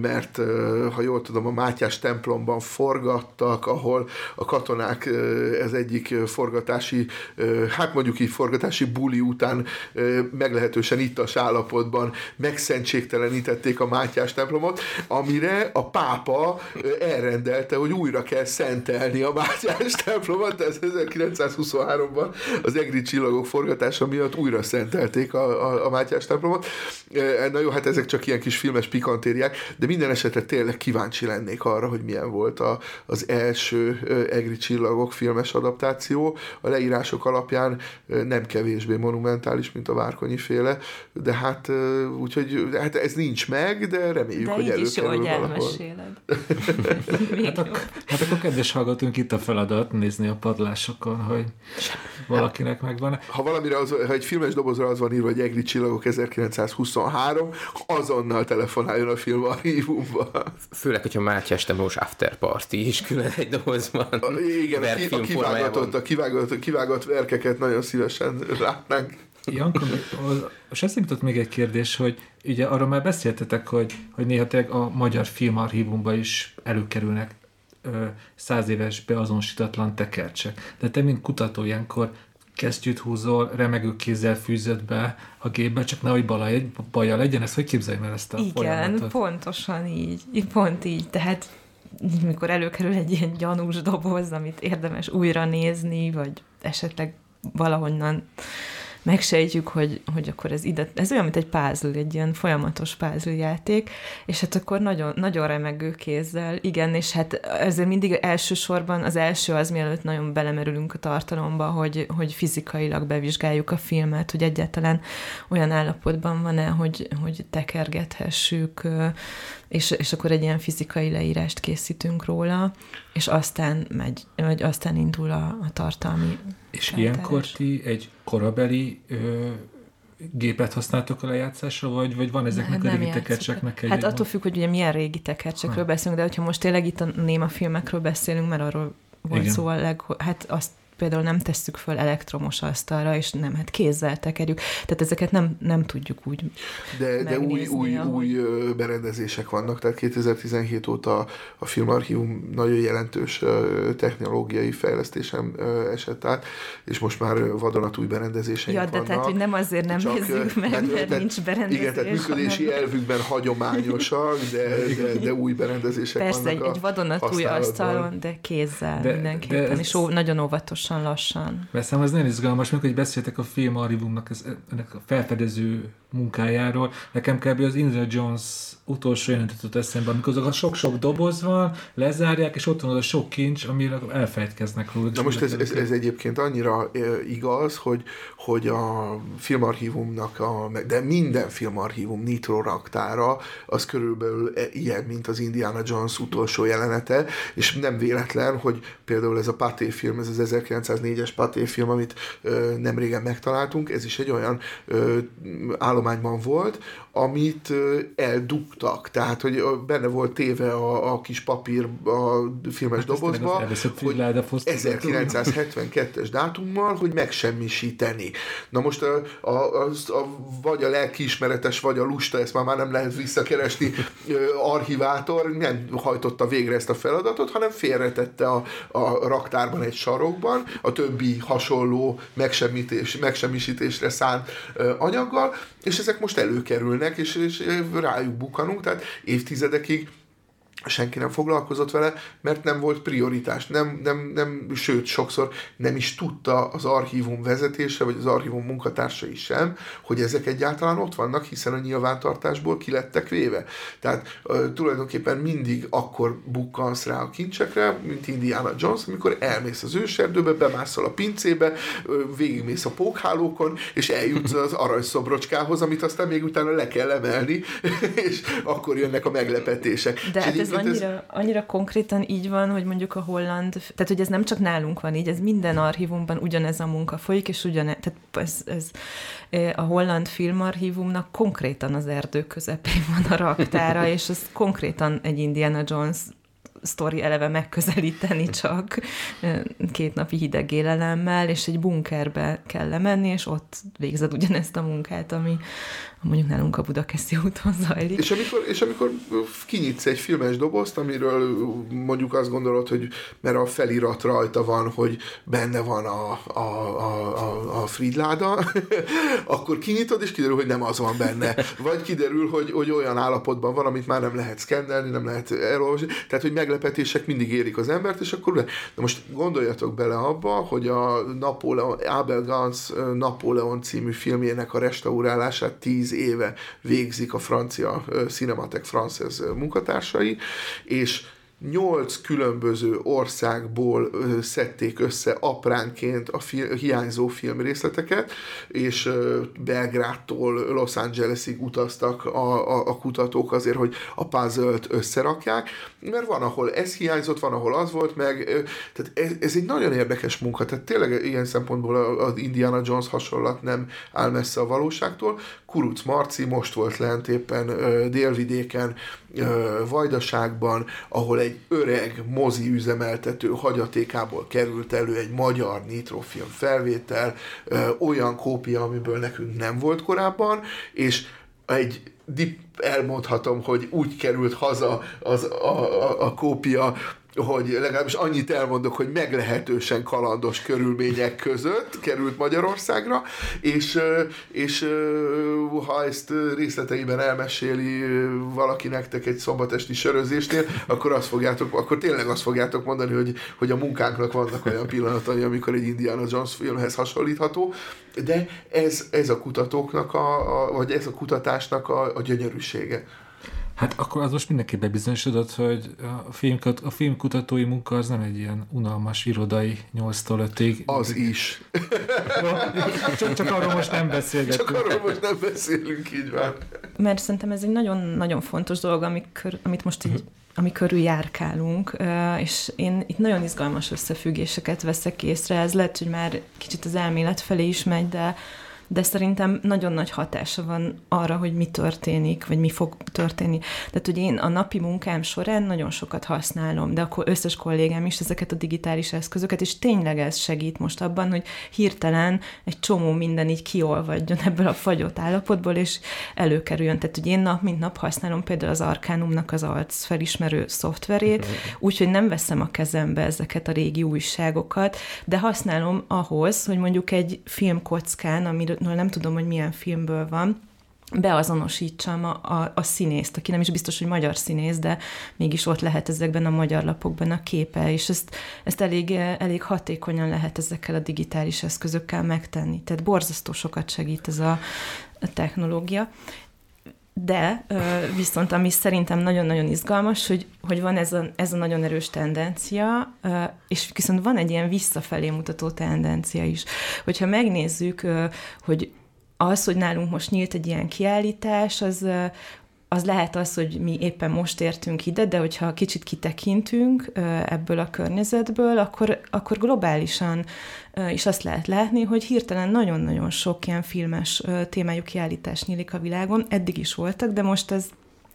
mert ha jól tudom, a Mátyás templomban forgattak, ahol a katonák ez egyik forgatási, hát mondjuk így forgatási buli után meglehetősen ittas állapotban megszentségtelenítették a Mátyás templomot, amire a pápa elrendelte, hogy újra kell szentelni a Mátyás Mátyás templomot, ez 1923-ban az egri csillagok forgatása miatt újra szentelték a, a, a Mátyás templomot. E, na jó, hát ezek csak ilyen kis filmes pikantériák, de minden esetre tényleg kíváncsi lennék arra, hogy milyen volt a, az első egri csillagok filmes adaptáció. A leírások alapján nem kevésbé monumentális, mint a Várkonyi féle, de hát úgyhogy hát ez nincs meg, de reméljük, de hogy előkerül valahol. *laughs* hát, ak- hát akkor kedves hallgatunk itt a feladat oldalt nézni a padlásokon, hogy valakinek megvan. Ha valamire az, ha egy filmes dobozra az van írva, hogy Egri csillagok 1923, azonnal telefonáljon a filmarchívumba. Főleg, hogyha Mátyás Temós After Party is külön egy dobozban. A, igen, a, a kivágatott, a kivágott, a kivágott verkeket nagyon szívesen látnánk. Janka, most eszembe jutott még egy kérdés, hogy ugye arról már beszéltetek, hogy, hogy néha tényleg a magyar filmarchívumban is előkerülnek száz éves beazonosítatlan tekercsek. De te, mint kutató, ilyenkor kesztyűt húzol, remegő kézzel fűzött be a gépbe, csak nehogy baj, baja legyen, ezt hogy képzeljem el ezt a Igen, folyamatot? pontosan így, pont így, tehát mikor előkerül egy ilyen gyanús doboz, amit érdemes újra nézni, vagy esetleg valahonnan megsejtjük, hogy, hogy akkor ez ide, ez olyan, mint egy puzzle, egy ilyen folyamatos puzzle játék, és hát akkor nagyon, nagyon remegő kézzel, igen, és hát ezért mindig elsősorban az első az, mielőtt nagyon belemerülünk a tartalomba, hogy, hogy fizikailag bevizsgáljuk a filmet, hogy egyáltalán olyan állapotban van-e, hogy, hogy tekergethessük, és, és akkor egy ilyen fizikai leírást készítünk róla, és aztán megy, vagy aztán indul a, a tartalmi És feltárás. ilyenkor ti egy korabeli ö, gépet használtok a lejátszásra, vagy, vagy van ezeknek nem, a régi tekercseknek egy... Hát attól függ, hogy ugye milyen régi tekercsekről ha. beszélünk, de hogyha most tényleg itt a néma filmekről beszélünk, mert arról volt Igen. szó a leg... Hát azt például nem tesszük föl elektromos asztalra, és nem, hát kézzel tekerjük. Tehát ezeket nem, nem tudjuk úgy De, de új, új, ahogy... új berendezések vannak, tehát 2017 óta a filmarchívum nagyon jelentős technológiai fejlesztésen esett át, és most már vadonatúj berendezéseink ja, de vannak. tehát, hogy nem azért nem csak, nézzük meg, hát, mert tehát, nincs berendezés. Igen, tehát működési hanem... elvükben hagyományosak, de, de, de új berendezések Persze, vannak egy, egy vadonatúj asztalon, de kézzel de, mindenképpen, de ez... és ó, nagyon óvatos lassan-lassan. Persze, az nagyon izgalmas, meg hogy beszéltek a film archívumnak ennek a felfedező munkájáról. Nekem kb. az Indiana Jones utolsó jelenetet eszembe, amikor azok a sok-sok doboz van, lezárják, és ott van az a sok kincs, amire elfelejtkeznek róla. Na most ez, ez, ez, egyébként annyira igaz, hogy, hogy a filmarchívumnak, a, de minden filmarchívum nitro raktára, az körülbelül e, ilyen, mint az Indiana Jones utolsó jelenete, és nem véletlen, hogy például ez a Paté film, ez az 1904-es Paté film, amit ö, nem régen megtaláltunk, ez is egy olyan ö, állományban volt, amit eldugtak, tehát hogy benne volt téve a, a kis papír a filmes hát dobozba, hogy 1972-es dátummal, hogy megsemmisíteni. Na most a, a, a, a, vagy a lelkiismeretes, vagy a lusta, ezt már, már nem lehet visszakeresni, archivátor nem hajtotta végre ezt a feladatot, hanem félretette a, a raktárban egy sarokban, a többi hasonló megsemmisítésre szánt anyaggal, és ezek most előkerülnek, és, és rájuk bukanunk, tehát évtizedekig senki nem foglalkozott vele, mert nem volt prioritás. Nem, nem, nem, sőt, sokszor nem is tudta az archívum vezetése, vagy az archívum munkatársai sem, hogy ezek egyáltalán ott vannak, hiszen a nyilvántartásból kilettek véve. Tehát uh, tulajdonképpen mindig akkor bukkansz rá a kincsekre, mint Indiana Jones, amikor elmész az őserdőbe, bemászol a pincébe, uh, végigmész a pókhálókon, és eljutsz az aranyszobrocskához, amit aztán még utána le kell emelni, *laughs* és akkor jönnek a meglepetések. De hát ez annyira, ez... annyira konkrétan így van, hogy mondjuk a holland, tehát hogy ez nem csak nálunk van így, ez minden archívumban ugyanez a munka folyik, és ugyanez, tehát ez, ez a holland filmarchívumnak konkrétan az erdő közepén van a raktára, *laughs* és ez konkrétan egy Indiana Jones sztori eleve megközelíteni csak két napi hideg élelemmel, és egy bunkerbe kell lemenni, és ott végzed ugyanezt a munkát, ami mondjuk nálunk a Budakeszi úton zajlik. És amikor, és amikor kinyitsz egy filmes dobozt, amiről mondjuk azt gondolod, hogy mert a felirat rajta van, hogy benne van a, a, a, a, a Fridláda, *laughs* akkor kinyitod, és kiderül, hogy nem az van benne. Vagy kiderül, hogy, hogy olyan állapotban van, amit már nem lehet szkennelni, nem lehet elolvasni. Tehát, hogy meglepetések mindig érik az embert, és akkor... De most gondoljatok bele abba, hogy a Napóleon, Abel Gans Napóleon című filmjének a restaurálását tíz tíz éve végzik a francia Cinematek Française munkatársai, és nyolc különböző országból szedték össze apránként a fi- hiányzó filmrészleteket, és Belgrádtól Los Angelesig utaztak a, a, a kutatók azért, hogy a puzzle-t összerakják, mert van, ahol ez hiányzott, van, ahol az volt meg, tehát ez, ez egy nagyon érdekes munka, tehát tényleg ilyen szempontból az Indiana Jones hasonlat nem áll messze a valóságtól. Kuruc Marci most volt lent éppen délvidéken, Vajdaságban, ahol egy öreg mozi üzemeltető hagyatékából került elő egy magyar nitrofilm felvétel, olyan kópia, amiből nekünk nem volt korábban, és egy dip, elmondhatom, hogy úgy került haza az, a, a, a kópia, hogy legalábbis annyit elmondok, hogy meglehetősen kalandos körülmények között került Magyarországra, és, és ha ezt részleteiben elmeséli valaki nektek egy szombatesti sörözésnél, akkor azt fogjátok, akkor tényleg azt fogjátok mondani, hogy, hogy a munkánknak vannak olyan pillanatai, amikor egy Indiana Jones filmhez hasonlítható, de ez, ez a kutatóknak, a, a, vagy ez a kutatásnak a, a gyönyörűsége. Hát akkor az most mindenki bebizonyosodott, hogy a, filmkat, a filmkutatói munka az nem egy ilyen unalmas irodai 8-tól 5-ig. Az is. *laughs* csak, csak arról most nem beszélgetünk. Csak arról most nem beszélünk, így van. Mert szerintem ez egy nagyon-nagyon fontos dolog, amikor, amit most így ami körül járkálunk, és én itt nagyon izgalmas összefüggéseket veszek észre, ez lehet, hogy már kicsit az elmélet felé is megy, de de szerintem nagyon nagy hatása van arra, hogy mi történik, vagy mi fog történni. Tehát, hogy én a napi munkám során nagyon sokat használom, de akkor összes kollégám is ezeket a digitális eszközöket, és tényleg ez segít most abban, hogy hirtelen egy csomó minden így kiolvadjon ebből a fagyott állapotból, és előkerüljön. Tehát, hogy én nap mint nap használom például az Arcanumnak az arc felismerő szoftverét, *laughs* úgyhogy nem veszem a kezembe ezeket a régi újságokat, de használom ahhoz, hogy mondjuk egy filmkockán, amiről nem tudom, hogy milyen filmből van, beazonosítsam a, a, a színészt, aki nem is biztos, hogy magyar színész, de mégis ott lehet ezekben a magyar lapokban a képe, és ezt, ezt elég, elég hatékonyan lehet ezekkel a digitális eszközökkel megtenni. Tehát borzasztó sokat segít ez a, a technológia. De viszont ami szerintem nagyon-nagyon izgalmas, hogy, hogy van ez a, ez a nagyon erős tendencia, és viszont van egy ilyen visszafelé mutató tendencia is. Hogyha megnézzük, hogy az, hogy nálunk most nyílt egy ilyen kiállítás, az, az lehet az, hogy mi éppen most értünk ide, de hogyha kicsit kitekintünk ebből a környezetből, akkor, akkor globálisan is azt lehet látni, hogy hirtelen nagyon-nagyon sok ilyen filmes témájú kiállítás nyílik a világon. Eddig is voltak, de most ez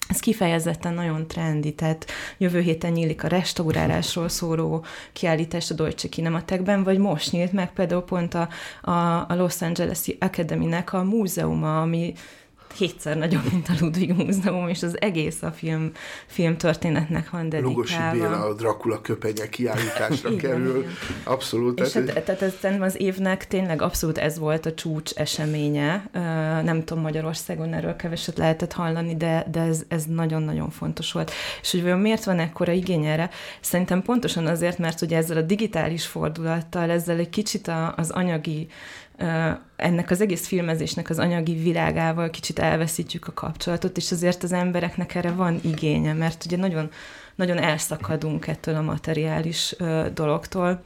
ez kifejezetten nagyon trendi, tehát jövő héten nyílik a restaurálásról szóló kiállítás a Deutsche Kinematekben, vagy most nyílt meg például pont a, a, a Los Angeles-i Academy-nek a múzeuma, ami hétszer nagyobb, mint a Ludwig Múzeum, és az egész a film, film történetnek van dedikálva. Lugosi Béla a Dracula köpenye kiállításra igen, kerül. Igen. Abszolút. És tehát, hát, tehát ez, az évnek tényleg abszolút ez volt a csúcs eseménye. Nem tudom, Magyarországon erről keveset lehetett hallani, de, de ez, ez nagyon-nagyon fontos volt. És hogy vajon miért van ekkora igény erre? Szerintem pontosan azért, mert ugye ezzel a digitális fordulattal, ezzel egy kicsit az anyagi ennek az egész filmezésnek az anyagi világával kicsit elveszítjük a kapcsolatot, és azért az embereknek erre van igénye, mert ugye nagyon, nagyon elszakadunk ettől a materiális dologtól,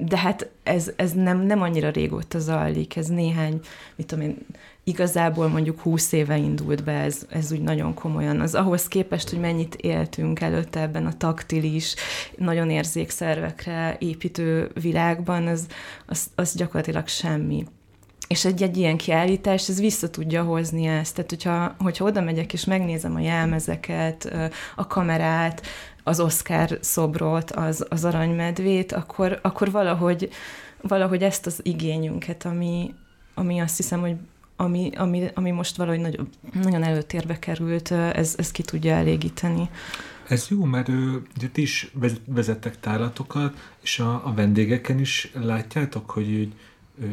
de hát ez, ez nem, nem annyira régóta zajlik, ez néhány, mit tudom én, igazából mondjuk húsz éve indult be ez, ez úgy nagyon komolyan. Az ahhoz képest, hogy mennyit éltünk előtte ebben a taktilis, nagyon érzékszervekre építő világban, az, az, az gyakorlatilag semmi. És egy, egy ilyen kiállítás, ez vissza tudja hozni ezt. Tehát, hogyha, hogyha oda megyek és megnézem a jelmezeket, a kamerát, az Oscar szobrot, az, az aranymedvét, akkor, akkor valahogy, valahogy ezt az igényünket, ami, ami azt hiszem, hogy ami, ami, ami most valahogy nagyon, nagyon előtérbe került, ez, ez ki tudja elégíteni. Ez jó, mert ugye ti is vezettek tárlatokat, és a, a vendégeken is látjátok, hogy úgy,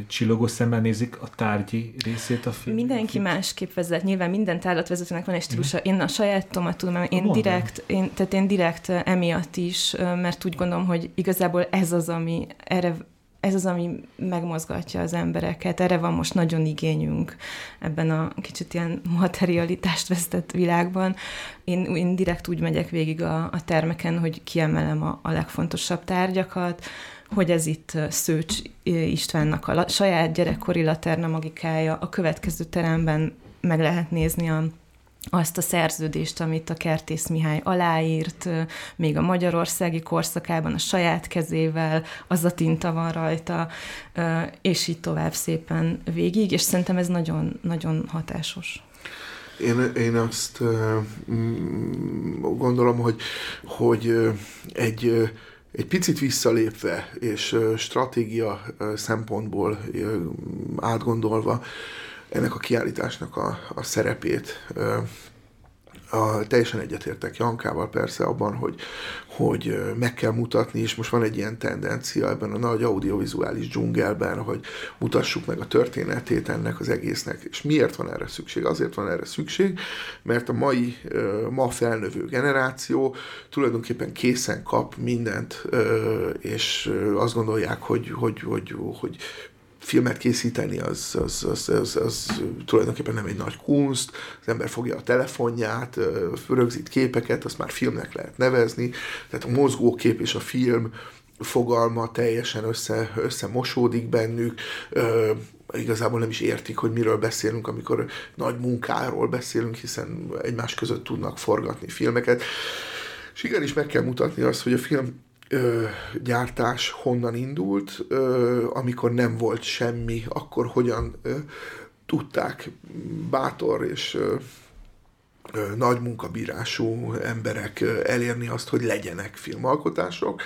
csillogó szemmel nézik a tárgyi részét a film. Mindenki másképp vezet. Nyilván minden tárlatvezetőnek van egy stílusa. Én a sajátomat tudom, én Mondom. direkt, én, tehát én direkt emiatt is, mert úgy gondolom, hogy igazából ez az, ami erre ez az, ami megmozgatja az embereket. Erre van most nagyon igényünk ebben a kicsit ilyen materialitást vesztett világban. Én, én direkt úgy megyek végig a, a termeken, hogy kiemelem a, a legfontosabb tárgyakat, hogy ez itt Szőcs Istvánnak a saját gyerekkori Laterna magikája, a következő teremben meg lehet nézni a azt a szerződést, amit a Kertész Mihály aláírt, még a magyarországi korszakában a saját kezével, az a tinta van rajta, és így tovább szépen végig, és szerintem ez nagyon, nagyon hatásos. Én, én azt gondolom, hogy, hogy egy egy picit visszalépve és stratégia szempontból átgondolva ennek a kiállításnak a, a szerepét a, teljesen egyetértek Jankával persze abban, hogy, hogy meg kell mutatni, és most van egy ilyen tendencia ebben a nagy audiovizuális dzsungelben, hogy mutassuk meg a történetét ennek az egésznek. És miért van erre szükség? Azért van erre szükség, mert a mai, ma felnövő generáció tulajdonképpen készen kap mindent, és azt gondolják, hogy, hogy, hogy, hogy filmet készíteni az, az, az, az, az tulajdonképpen nem egy nagy kunst, az ember fogja a telefonját, rögzít képeket, azt már filmnek lehet nevezni, tehát a mozgókép és a film fogalma teljesen össze, összemosódik bennük, ö, igazából nem is értik, hogy miről beszélünk, amikor nagy munkáról beszélünk, hiszen egymás között tudnak forgatni filmeket. És igenis meg kell mutatni azt, hogy a film ö, gyártás honnan indult, ö, amikor nem volt semmi, akkor hogyan ö, tudták bátor és ö, nagy munkabírású emberek elérni azt, hogy legyenek filmalkotások.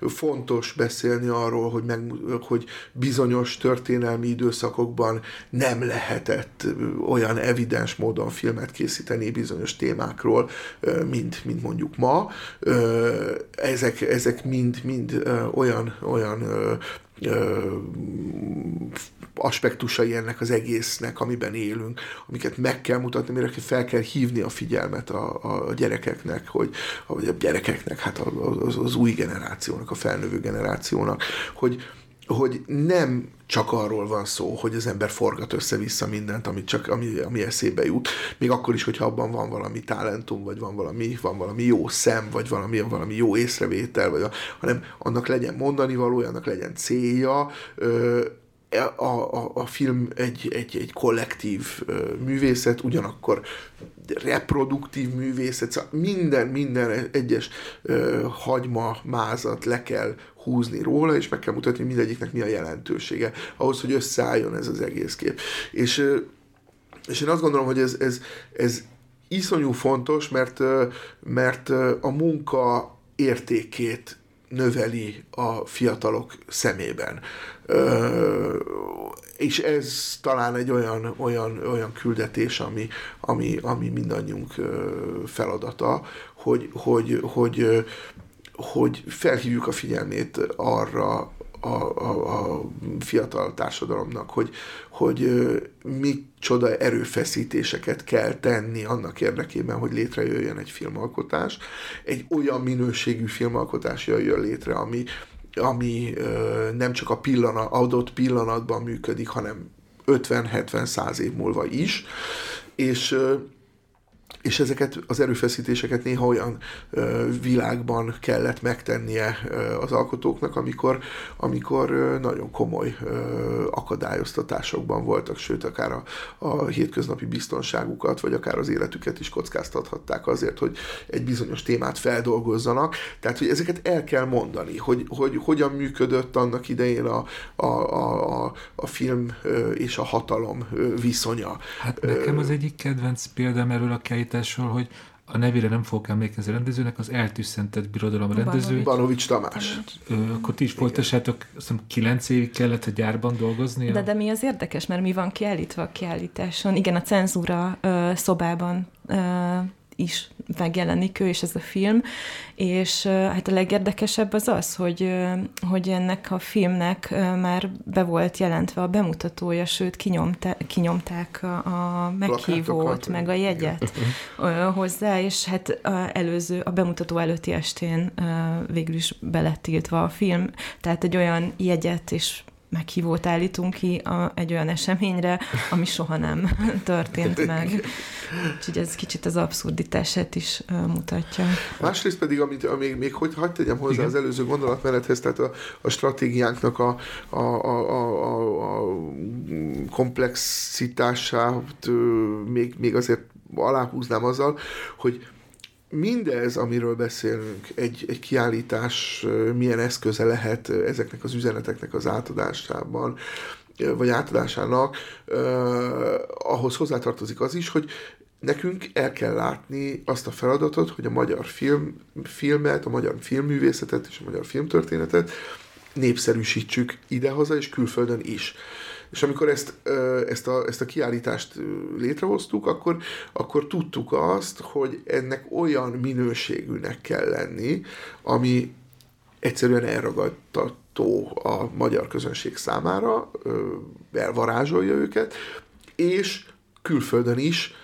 Fontos beszélni arról, hogy, meg, hogy bizonyos történelmi időszakokban nem lehetett olyan evidens módon filmet készíteni bizonyos témákról, mint, mint mondjuk ma. Ezek, ezek mind, mind olyan, olyan aspektusai ennek az egésznek, amiben élünk, amiket meg kell mutatni, mire fel kell hívni a figyelmet a, a gyerekeknek, hogy a gyerekeknek, hát az, az új generációnak, a felnövő generációnak, hogy, hogy nem csak arról van szó, hogy az ember forgat össze-vissza mindent, amit csak, ami, ami eszébe jut, még akkor is, hogyha abban van valami talentum, vagy van valami, van valami jó szem, vagy valami, valami jó észrevétel, vagy a, hanem annak legyen mondani valója, annak legyen célja, ö, a, a, a film egy, egy, egy kollektív művészet, ugyanakkor reproduktív művészet, szóval minden, minden egyes hagyma, mázat le kell húzni róla, és meg kell mutatni, mindegyiknek mi a jelentősége, ahhoz, hogy összeálljon ez az egész kép. És, és én azt gondolom, hogy ez, ez, ez iszonyú fontos, mert, mert a munka értékét növeli a fiatalok szemében. És ez talán egy olyan, olyan, olyan küldetés, ami, ami, ami mindannyiunk feladata, hogy, hogy, hogy, hogy felhívjuk a figyelmét arra, a, a, a fiatal társadalomnak, hogy, hogy mit csoda erőfeszítéseket kell tenni annak érdekében, hogy létrejöjjön egy filmalkotás. Egy olyan minőségű filmalkotás jöjjön létre, ami, ami nem csak a pillanat, adott pillanatban működik, hanem 50-70-100 év múlva is, és és ezeket az erőfeszítéseket néha olyan ö, világban kellett megtennie ö, az alkotóknak, amikor, amikor ö, nagyon komoly ö, akadályoztatásokban voltak, sőt, akár a, a hétköznapi biztonságukat, vagy akár az életüket is kockáztathatták azért, hogy egy bizonyos témát feldolgozzanak. Tehát, hogy ezeket el kell mondani, hogy, hogy hogyan működött annak idején a, a, a, a film és a hatalom viszonya. Hát nekem az egyik kedvenc példám erről a Kejt állításról, hogy a nevére nem fogok emlékezni a rendezőnek, az eltűszentett birodalom rendező. Banovics Tamás. Ö, akkor ti is folytassátok, azt hiszem kilenc évig kellett a gyárban dolgozni. De, de mi az érdekes, mert mi van kiállítva a kiállításon? Igen, a cenzúra ö, szobában ö, is megjelenik ő és ez a film, és hát a legérdekesebb az az, hogy, hogy ennek a filmnek már be volt jelentve a bemutatója, sőt kinyomta, kinyomták a, a meghívót, meg a jegyet Igen. hozzá, és hát a előző, a bemutató előtti estén végül is belett tiltva a film, tehát egy olyan jegyet és meghívót állítunk ki a, egy olyan eseményre, ami soha nem *laughs* történt meg. Úgyhogy ez kicsit az abszurditását is uh, mutatja. Másrészt pedig, amit amíg, még hogy hagyd tegyem hozzá Igen. az előző gondolatmenethez, tehát a, a stratégiánknak a, a, a, a, a komplexitását még, még azért aláhúznám azzal, hogy mindez, amiről beszélünk, egy, egy kiállítás milyen eszköze lehet ezeknek az üzeneteknek az átadásában, vagy átadásának, eh, ahhoz hozzátartozik az is, hogy nekünk el kell látni azt a feladatot, hogy a magyar film, filmet, a magyar filmművészetet és a magyar filmtörténetet népszerűsítsük idehaza és külföldön is. És amikor ezt, ezt, a, ezt a kiállítást létrehoztuk, akkor, akkor tudtuk azt, hogy ennek olyan minőségűnek kell lenni, ami egyszerűen elragadtató a magyar közönség számára, elvarázsolja őket, és külföldön is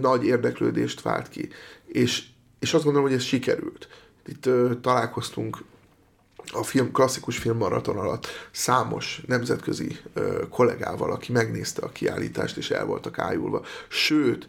nagy érdeklődést vált ki. És, és azt gondolom, hogy ez sikerült. Itt találkoztunk a film, klasszikus filmmaraton alatt számos nemzetközi ö, kollégával, aki megnézte a kiállítást, és el voltak ájulva. Sőt,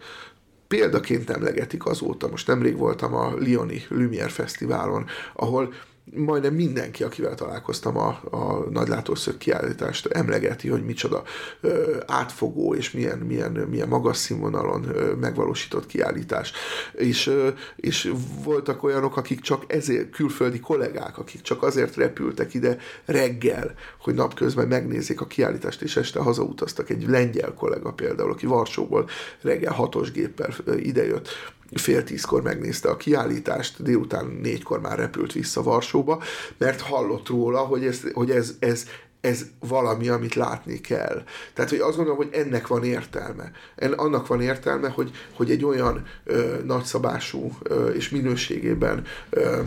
példaként emlegetik azóta, most nemrég voltam a Lioni Lumière Fesztiválon, ahol majdnem mindenki, akivel találkoztam a, a nagylátószög kiállítást, emlegeti, hogy micsoda ö, átfogó és milyen, milyen, milyen magas színvonalon ö, megvalósított kiállítás. És, ö, és voltak olyanok, akik csak ezért, külföldi kollégák, akik csak azért repültek ide reggel, hogy napközben megnézzék a kiállítást, és este hazautaztak. Egy lengyel kollega például, aki Varsóból reggel hatos géppel idejött, fél tízkor megnézte a kiállítást, délután négykor már repült vissza Varsóba, mert hallott róla, hogy ez, hogy ez, ez, ez valami, amit látni kell. Tehát, hogy azt gondolom, hogy ennek van értelme. En, annak van értelme, hogy, hogy egy olyan ö, nagyszabású ö, és minőségében ö,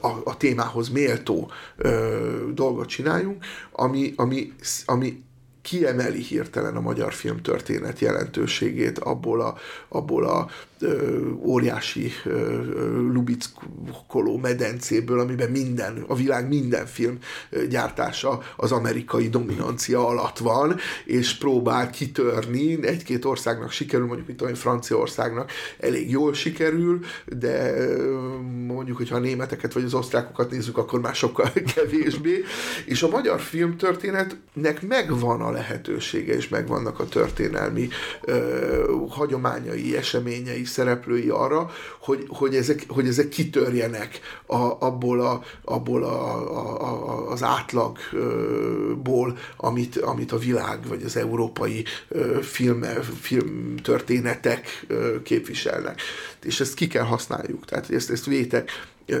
a, a témához méltó ö, dolgot csináljunk, ami, ami, ami kiemeli hirtelen a magyar filmtörténet jelentőségét abból a, abból a ö, óriási lubickoló medencéből, amiben minden, a világ minden film gyártása az amerikai dominancia alatt van, és próbál kitörni, egy-két országnak sikerül, mondjuk mint olyan Franciaországnak elég jól sikerül, de mondjuk, hogyha a németeket vagy az osztrákokat nézzük, akkor már sokkal *laughs* kevésbé, és a magyar filmtörténetnek megvan a lehetősége, és megvannak a történelmi ö, hagyományai, eseményei, szereplői arra, hogy, hogy, ezek, hogy ezek kitörjenek a, abból, a, abból a, a, a, az átlagból, amit, amit a világ vagy az európai film, filmtörténetek képviselnek. És ezt ki kell használjuk. Tehát ezt, ezt vétek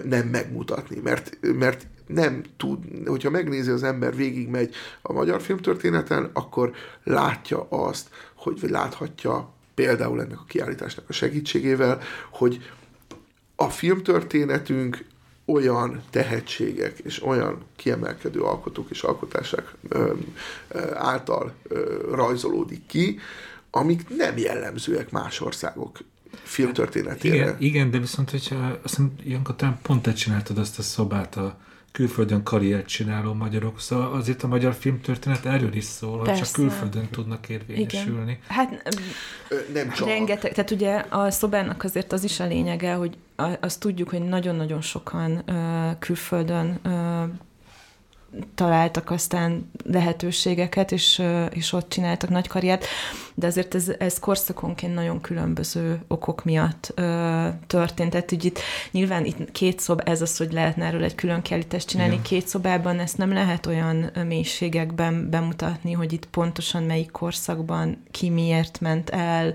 nem megmutatni, mert, mert nem tud, hogyha megnézi az ember, végigmegy a magyar filmtörténeten, akkor látja azt, hogy vagy láthatja például ennek a kiállításnak a segítségével, hogy a filmtörténetünk olyan tehetségek és olyan kiemelkedő alkotók és alkotások által rajzolódik ki, amik nem jellemzőek más országok filmtörténetére. Igen, igen de viszont, hogyha azt hiszem, ilyenkor pont te csináltad azt a szobát a külföldön karriert csináló magyarok, szóval azért a magyar filmtörténet erről is szól, hogy csak külföldön tudnak érvényesülni. Igen. Hát nem csak. Rengeteg, tehát ugye a szobának azért az is a lényege, hogy azt tudjuk, hogy nagyon-nagyon sokan külföldön találtak aztán lehetőségeket, és, és ott csináltak nagy karriert, de azért ez, ez korszakonként nagyon különböző okok miatt ö, történt. Tehát úgy itt nyilván itt két szob, ez az, hogy lehetne erről egy külön kiállítást csinálni, Igen. két szobában ezt nem lehet olyan mélységekben bemutatni, hogy itt pontosan melyik korszakban ki miért ment el,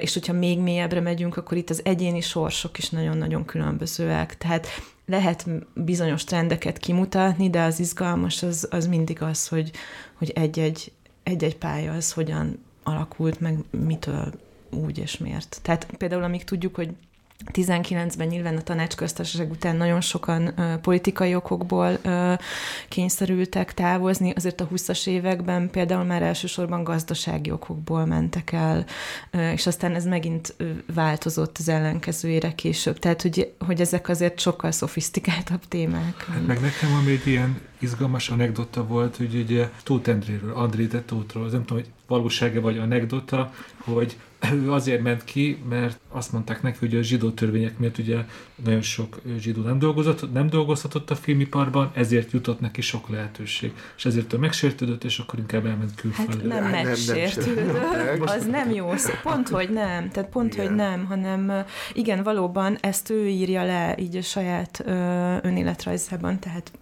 és hogyha még mélyebbre megyünk, akkor itt az egyéni sorsok is nagyon-nagyon különbözőek. Tehát lehet bizonyos trendeket kimutatni, de az izgalmas az, az mindig az, hogy, hogy egy-egy, egy-egy pálya az hogyan alakult, meg mitől úgy és miért. Tehát például amíg tudjuk, hogy 19-ben nyilván a tanácsköztársaság után nagyon sokan ö, politikai okokból ö, kényszerültek távozni, azért a 20-as években például már elsősorban gazdasági okokból mentek el, ö, és aztán ez megint változott az ellenkezőjére később. Tehát, hogy, hogy ezek azért sokkal szofisztikáltabb témák. Hát meg nekem ami egy ilyen izgalmas anekdota volt, hogy ugye Tóth Endréről, André de Tóthról, nem tudom, hogy valósága vagy anekdota, hogy ő azért ment ki, mert azt mondták neki, hogy a zsidó törvények miatt ugye nagyon sok zsidó nem, dolgozott, nem dolgozhatott a filmiparban, ezért jutott neki sok lehetőség. És ezért ő megsértődött, és akkor inkább elment külföldre. Hát nem hát megsértődött, az nem jó szó. Pont, hogy nem. Tehát pont, igen. hogy nem, hanem igen, valóban ezt ő írja le így a saját önéletrajzában, tehát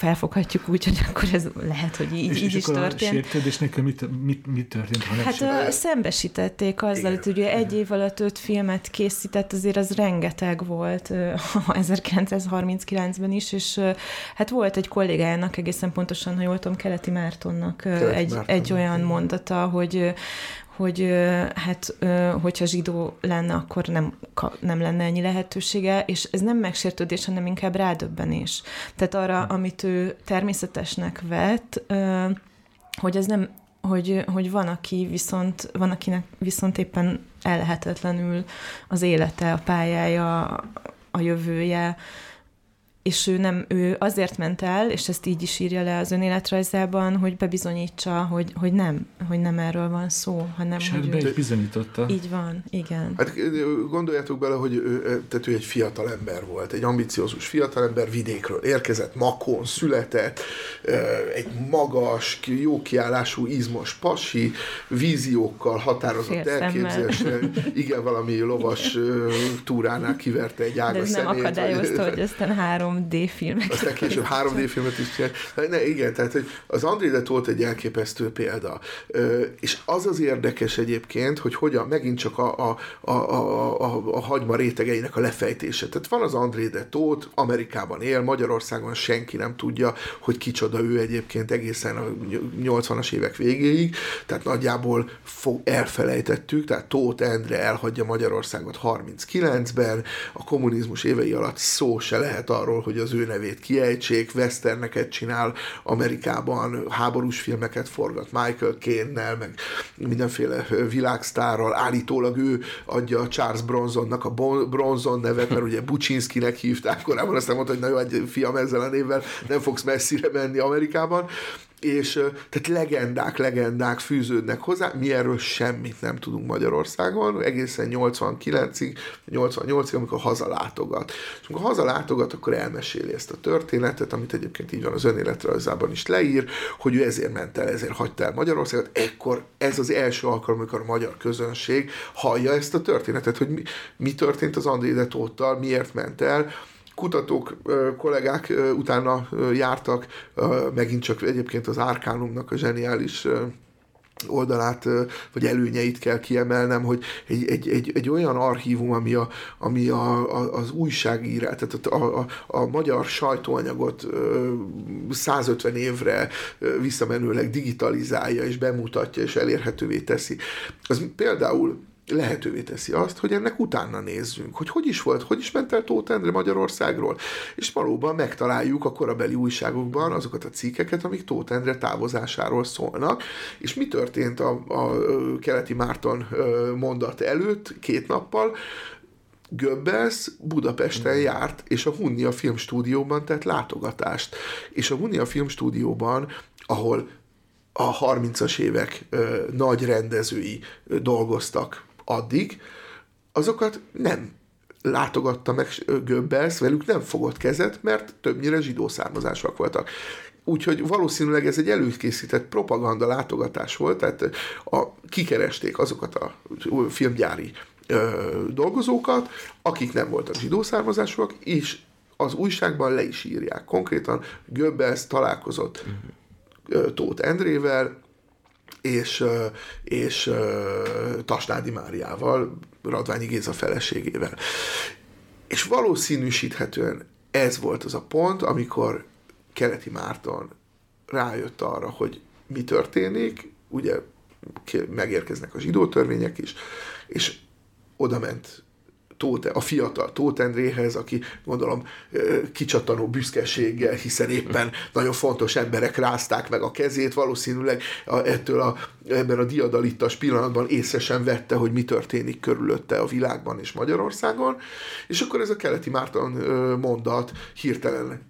felfoghatjuk úgy, hogy akkor ez lehet, hogy így, és, így és is történt. És sértődés nekem mit, mit, mit történt? Ha hát a, szembesítették azzal, hogy ugye egy év alatt öt filmet készített, azért az rengeteg volt 1939-ben *laughs* is, és hát volt egy kollégájának egészen pontosan, ha jól tudom, Keleti Mártonnak Keleti egy, Márton. egy olyan mondata, hogy hogy hát, hogyha zsidó lenne, akkor nem, nem lenne ennyi lehetősége, és ez nem megsértődés, hanem inkább rádöbbenés. Tehát arra, amit ő természetesnek vett, hogy ez nem, hogy, hogy van, aki viszont, van, akinek viszont éppen ellehetetlenül az élete, a pályája, a jövője, és ő nem, ő azért ment el, és ezt így is írja le az önéletrajzában, hogy bebizonyítsa, hogy, hogy nem, hogy nem erről van szó, hanem és hogy hát ő... bizonyította. Így van, igen. Hát gondoljátok bele, hogy ő, tehát ő egy fiatal ember volt, egy ambiciózus fiatal ember vidékről érkezett, makon született, egy magas, jó kiállású, izmos pasi, víziókkal, határozott elképzeléssel, igen, valami lovas túránál kiverte egy ágas De ez nem akadályozta, hogy aztán három 3D filmek. Aztán később 3D filmet is csinált. Ne, igen, tehát hogy az André de volt egy elképesztő példa. És az az érdekes egyébként, hogy hogyan megint csak a, a, a, a, a, a hagyma rétegeinek a lefejtése. Tehát van az André de Tóth, Amerikában él, Magyarországon senki nem tudja, hogy kicsoda ő egyébként egészen a 80-as évek végéig, tehát nagyjából fog, elfelejtettük, tehát Tóth Endre elhagyja Magyarországot 39-ben, a kommunizmus évei alatt szó se lehet arról, arról, hogy az ő nevét kiejtsék, westerneket csinál Amerikában, háborús filmeket forgat Michael Caine-nel, meg mindenféle világsztárral, állítólag ő adja Charles Bronsonnak a Bronson nevet, mert ugye Bucsinskinek hívták korábban, aztán mondta, hogy na jó, egy fiam ezzel a névvel nem fogsz messzire menni Amerikában, és tehát legendák, legendák fűződnek hozzá, mi erről semmit nem tudunk Magyarországon, egészen 89-ig, 88-ig, amikor hazalátogat. És amikor hazalátogat, akkor elmeséli ezt a történetet, amit egyébként így van az önéletrajzában is leír, hogy ő ezért ment el, ezért hagyta el Magyarországot. Ekkor ez az első alkalom, amikor a magyar közönség hallja ezt a történetet, hogy mi, mi történt az André Detóttal, miért ment el, kutatók, kollégák utána jártak, megint csak egyébként az Arkánumnak a zseniális oldalát, vagy előnyeit kell kiemelnem, hogy egy, egy, egy, egy olyan archívum, ami, a, ami a, a, az újságírás, tehát a, a, a magyar sajtóanyagot 150 évre visszamenőleg digitalizálja, és bemutatja, és elérhetővé teszi. Az például lehetővé teszi azt, hogy ennek utána nézzünk, hogy hogy is volt, hogy is ment el Tóth Endre Magyarországról, és valóban megtaláljuk a korabeli újságokban azokat a cikkeket, amik Tóth Endre távozásáról szólnak, és mi történt a, a keleti Márton mondat előtt két nappal, Göbbels Budapesten mm. járt, és a Hunnia Filmstúdióban tett látogatást. És a Hunnia Filmstúdióban, ahol a 30-as évek ö, nagy rendezői ö, dolgoztak addig, azokat nem látogatta meg Göbbels, velük nem fogott kezet, mert többnyire zsidó származásúak voltak. Úgyhogy valószínűleg ez egy előkészített propaganda látogatás volt, tehát a, kikeresték azokat a filmgyári ö, dolgozókat, akik nem voltak zsidó származásúak, és az újságban le is írják. Konkrétan Göbbels találkozott uh-huh. Tóth Endrével, és, és Tasnádi Máriával, Radványi Géza feleségével. És valószínűsíthetően ez volt az a pont, amikor Keleti Márton rájött arra, hogy mi történik, ugye megérkeznek a zsidó törvények is, és oda ment Tóth, a fiatal Tóth Endréhez, aki gondolom kicsattanó büszkeséggel, hiszen éppen nagyon fontos emberek rázták meg a kezét, valószínűleg ettől a, ebben a diadalittas pillanatban észre sem vette, hogy mi történik körülötte a világban és Magyarországon, és akkor ez a keleti Márton mondat hirtelen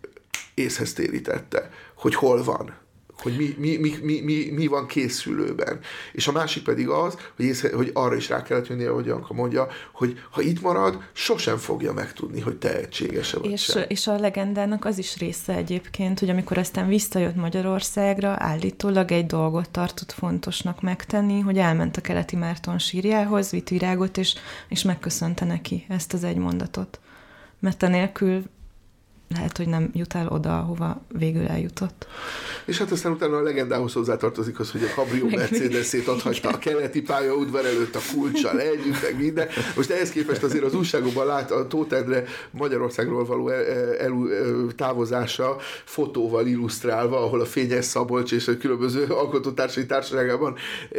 észhez térítette, hogy hol van, hogy mi, mi, mi, mi, mi, mi van készülőben. És a másik pedig az, hogy, ész, hogy arra is rá kellett jönnie, hogy Anka mondja, hogy ha itt marad, sosem fogja megtudni, hogy tehetséges-e vagy és, sem. és a legendának az is része egyébként, hogy amikor aztán visszajött Magyarországra, állítólag egy dolgot tartott fontosnak megtenni, hogy elment a keleti Márton sírjához, vitt virágot, és, és megköszönte neki ezt az egy mondatot. Mert nélkül lehet, hogy nem jut el oda, ahova végül eljutott. És hát aztán utána a legendához hozzátartozik az, hogy a Cabrio Mercedes-ét adhatta a keleti pályaudvar előtt a kulcsal együtt, meg minden. Most ehhez képest azért az újságokban lát a Tóth Endre Magyarországról való el, el, el, távozása fotóval illusztrálva, ahol a Fényes Szabolcs és a különböző alkotótársai társaságában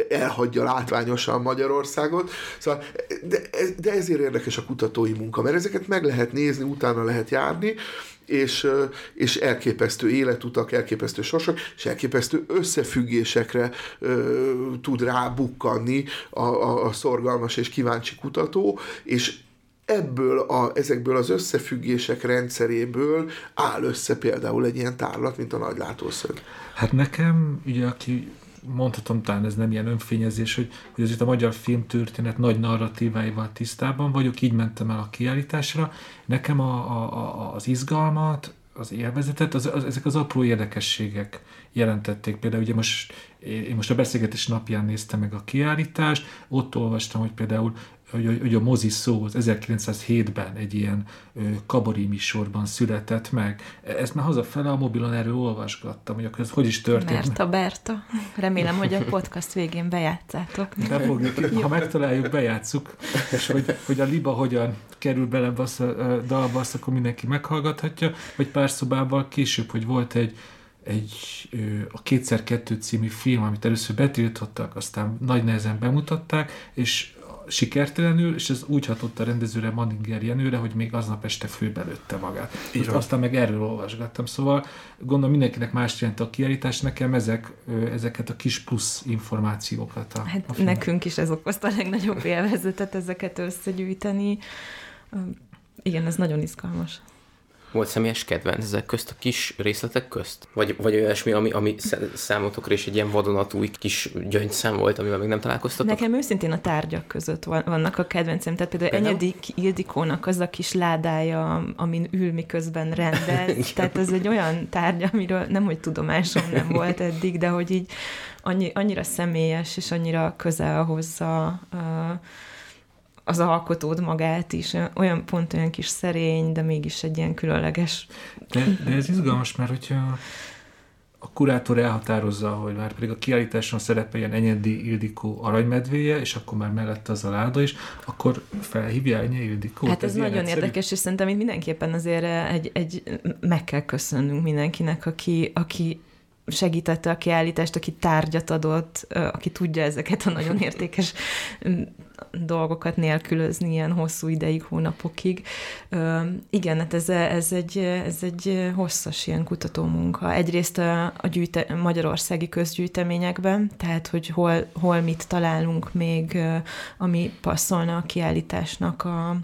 elhagyja látványosan Magyarországot. Szóval, de, de ezért érdekes a kutatói munka, mert ezeket meg lehet nézni, utána lehet járni, és, és elképesztő életutak, elképesztő sorsok, és elképesztő összefüggésekre ö, tud rábukkanni a, a, a szorgalmas és kíváncsi kutató, és ebből a, ezekből az összefüggések rendszeréből áll össze például egy ilyen tárlat, mint a nagy látószög. Hát nekem, ugye, aki mondhatom, talán ez nem ilyen önfényezés, hogy, hogy azért a magyar filmtörténet nagy narratíváival tisztában vagyok, így mentem el a kiállításra. Nekem a, a, a, az izgalmat, az élvezetet, az, az, ezek az apró érdekességek jelentették. Például ugye most, én most a beszélgetés napján néztem meg a kiállítást, ott olvastam, hogy például hogy, hogy a mozi szó az 1907-ben egy ilyen kabari műsorban született meg. Ezt már hazafele a mobilon erről olvasgattam, hogy akkor ez hogy is történt. Berta, Berta. Remélem, hogy a podcast végén bejátszátok. Nem fogjuk, ha megtaláljuk, bejátszuk, és hogy, hogy a liba hogyan kerül bele a dalba, azt akkor mindenki meghallgathatja, vagy pár szobával később, hogy volt egy egy a Kétszer Kettő című film, amit először betiltottak, aztán nagy nehezen bemutatták, és sikertelenül, és ez úgy hatott a rendezőre Manninger Jenőre, hogy még aznap este főbelőtte magát. Így aztán meg erről olvasgattam. Szóval gondolom mindenkinek más jelent a kiállítás, nekem ezek, ezeket a kis plusz információkat. A, hát a nekünk is ez okozta a legnagyobb élvezetet ezeket összegyűjteni. Igen, ez nagyon izgalmas. Volt személyes kedvenc ezek közt, a kis részletek közt? Vagy, vagy olyasmi, ami, ami számotokra is egy ilyen vadonatúj kis gyöngyszem volt, amivel még nem találkoztatok? Nekem őszintén a tárgyak között vannak a kedvencem. Tehát például Enyedik Ildikónak az a kis ládája, amin ül, miközben rendez. *laughs* Tehát ez egy olyan tárgy, amiről nem, hogy tudomásom nem *laughs* volt eddig, de hogy így annyi, annyira személyes, és annyira közel hozza uh, az alkotód magát is, olyan pont olyan kis szerény, de mégis egy ilyen különleges... De, de ez izgalmas, mert hogyha a kurátor elhatározza, hogy már pedig a kiállításon szerepeljen Enyedi Ildikó aranymedvéje, és akkor már mellett az a láda is, akkor felhívja Enyedi Ildikó. Hát ez, ez nagyon egyszerű? érdekes, és szerintem itt mindenképpen azért egy, egy, meg kell köszönnünk mindenkinek, aki, aki segítette a kiállítást, aki tárgyat adott, aki tudja ezeket a nagyon *laughs* értékes dolgokat nélkülözni ilyen hosszú ideig, hónapokig. Igen, hát ez, ez, egy, ez egy hosszas ilyen kutatómunka. Egyrészt a, a gyűjte, magyarországi közgyűjteményekben, tehát hogy hol, hol mit találunk még, ami passzolna a kiállításnak a,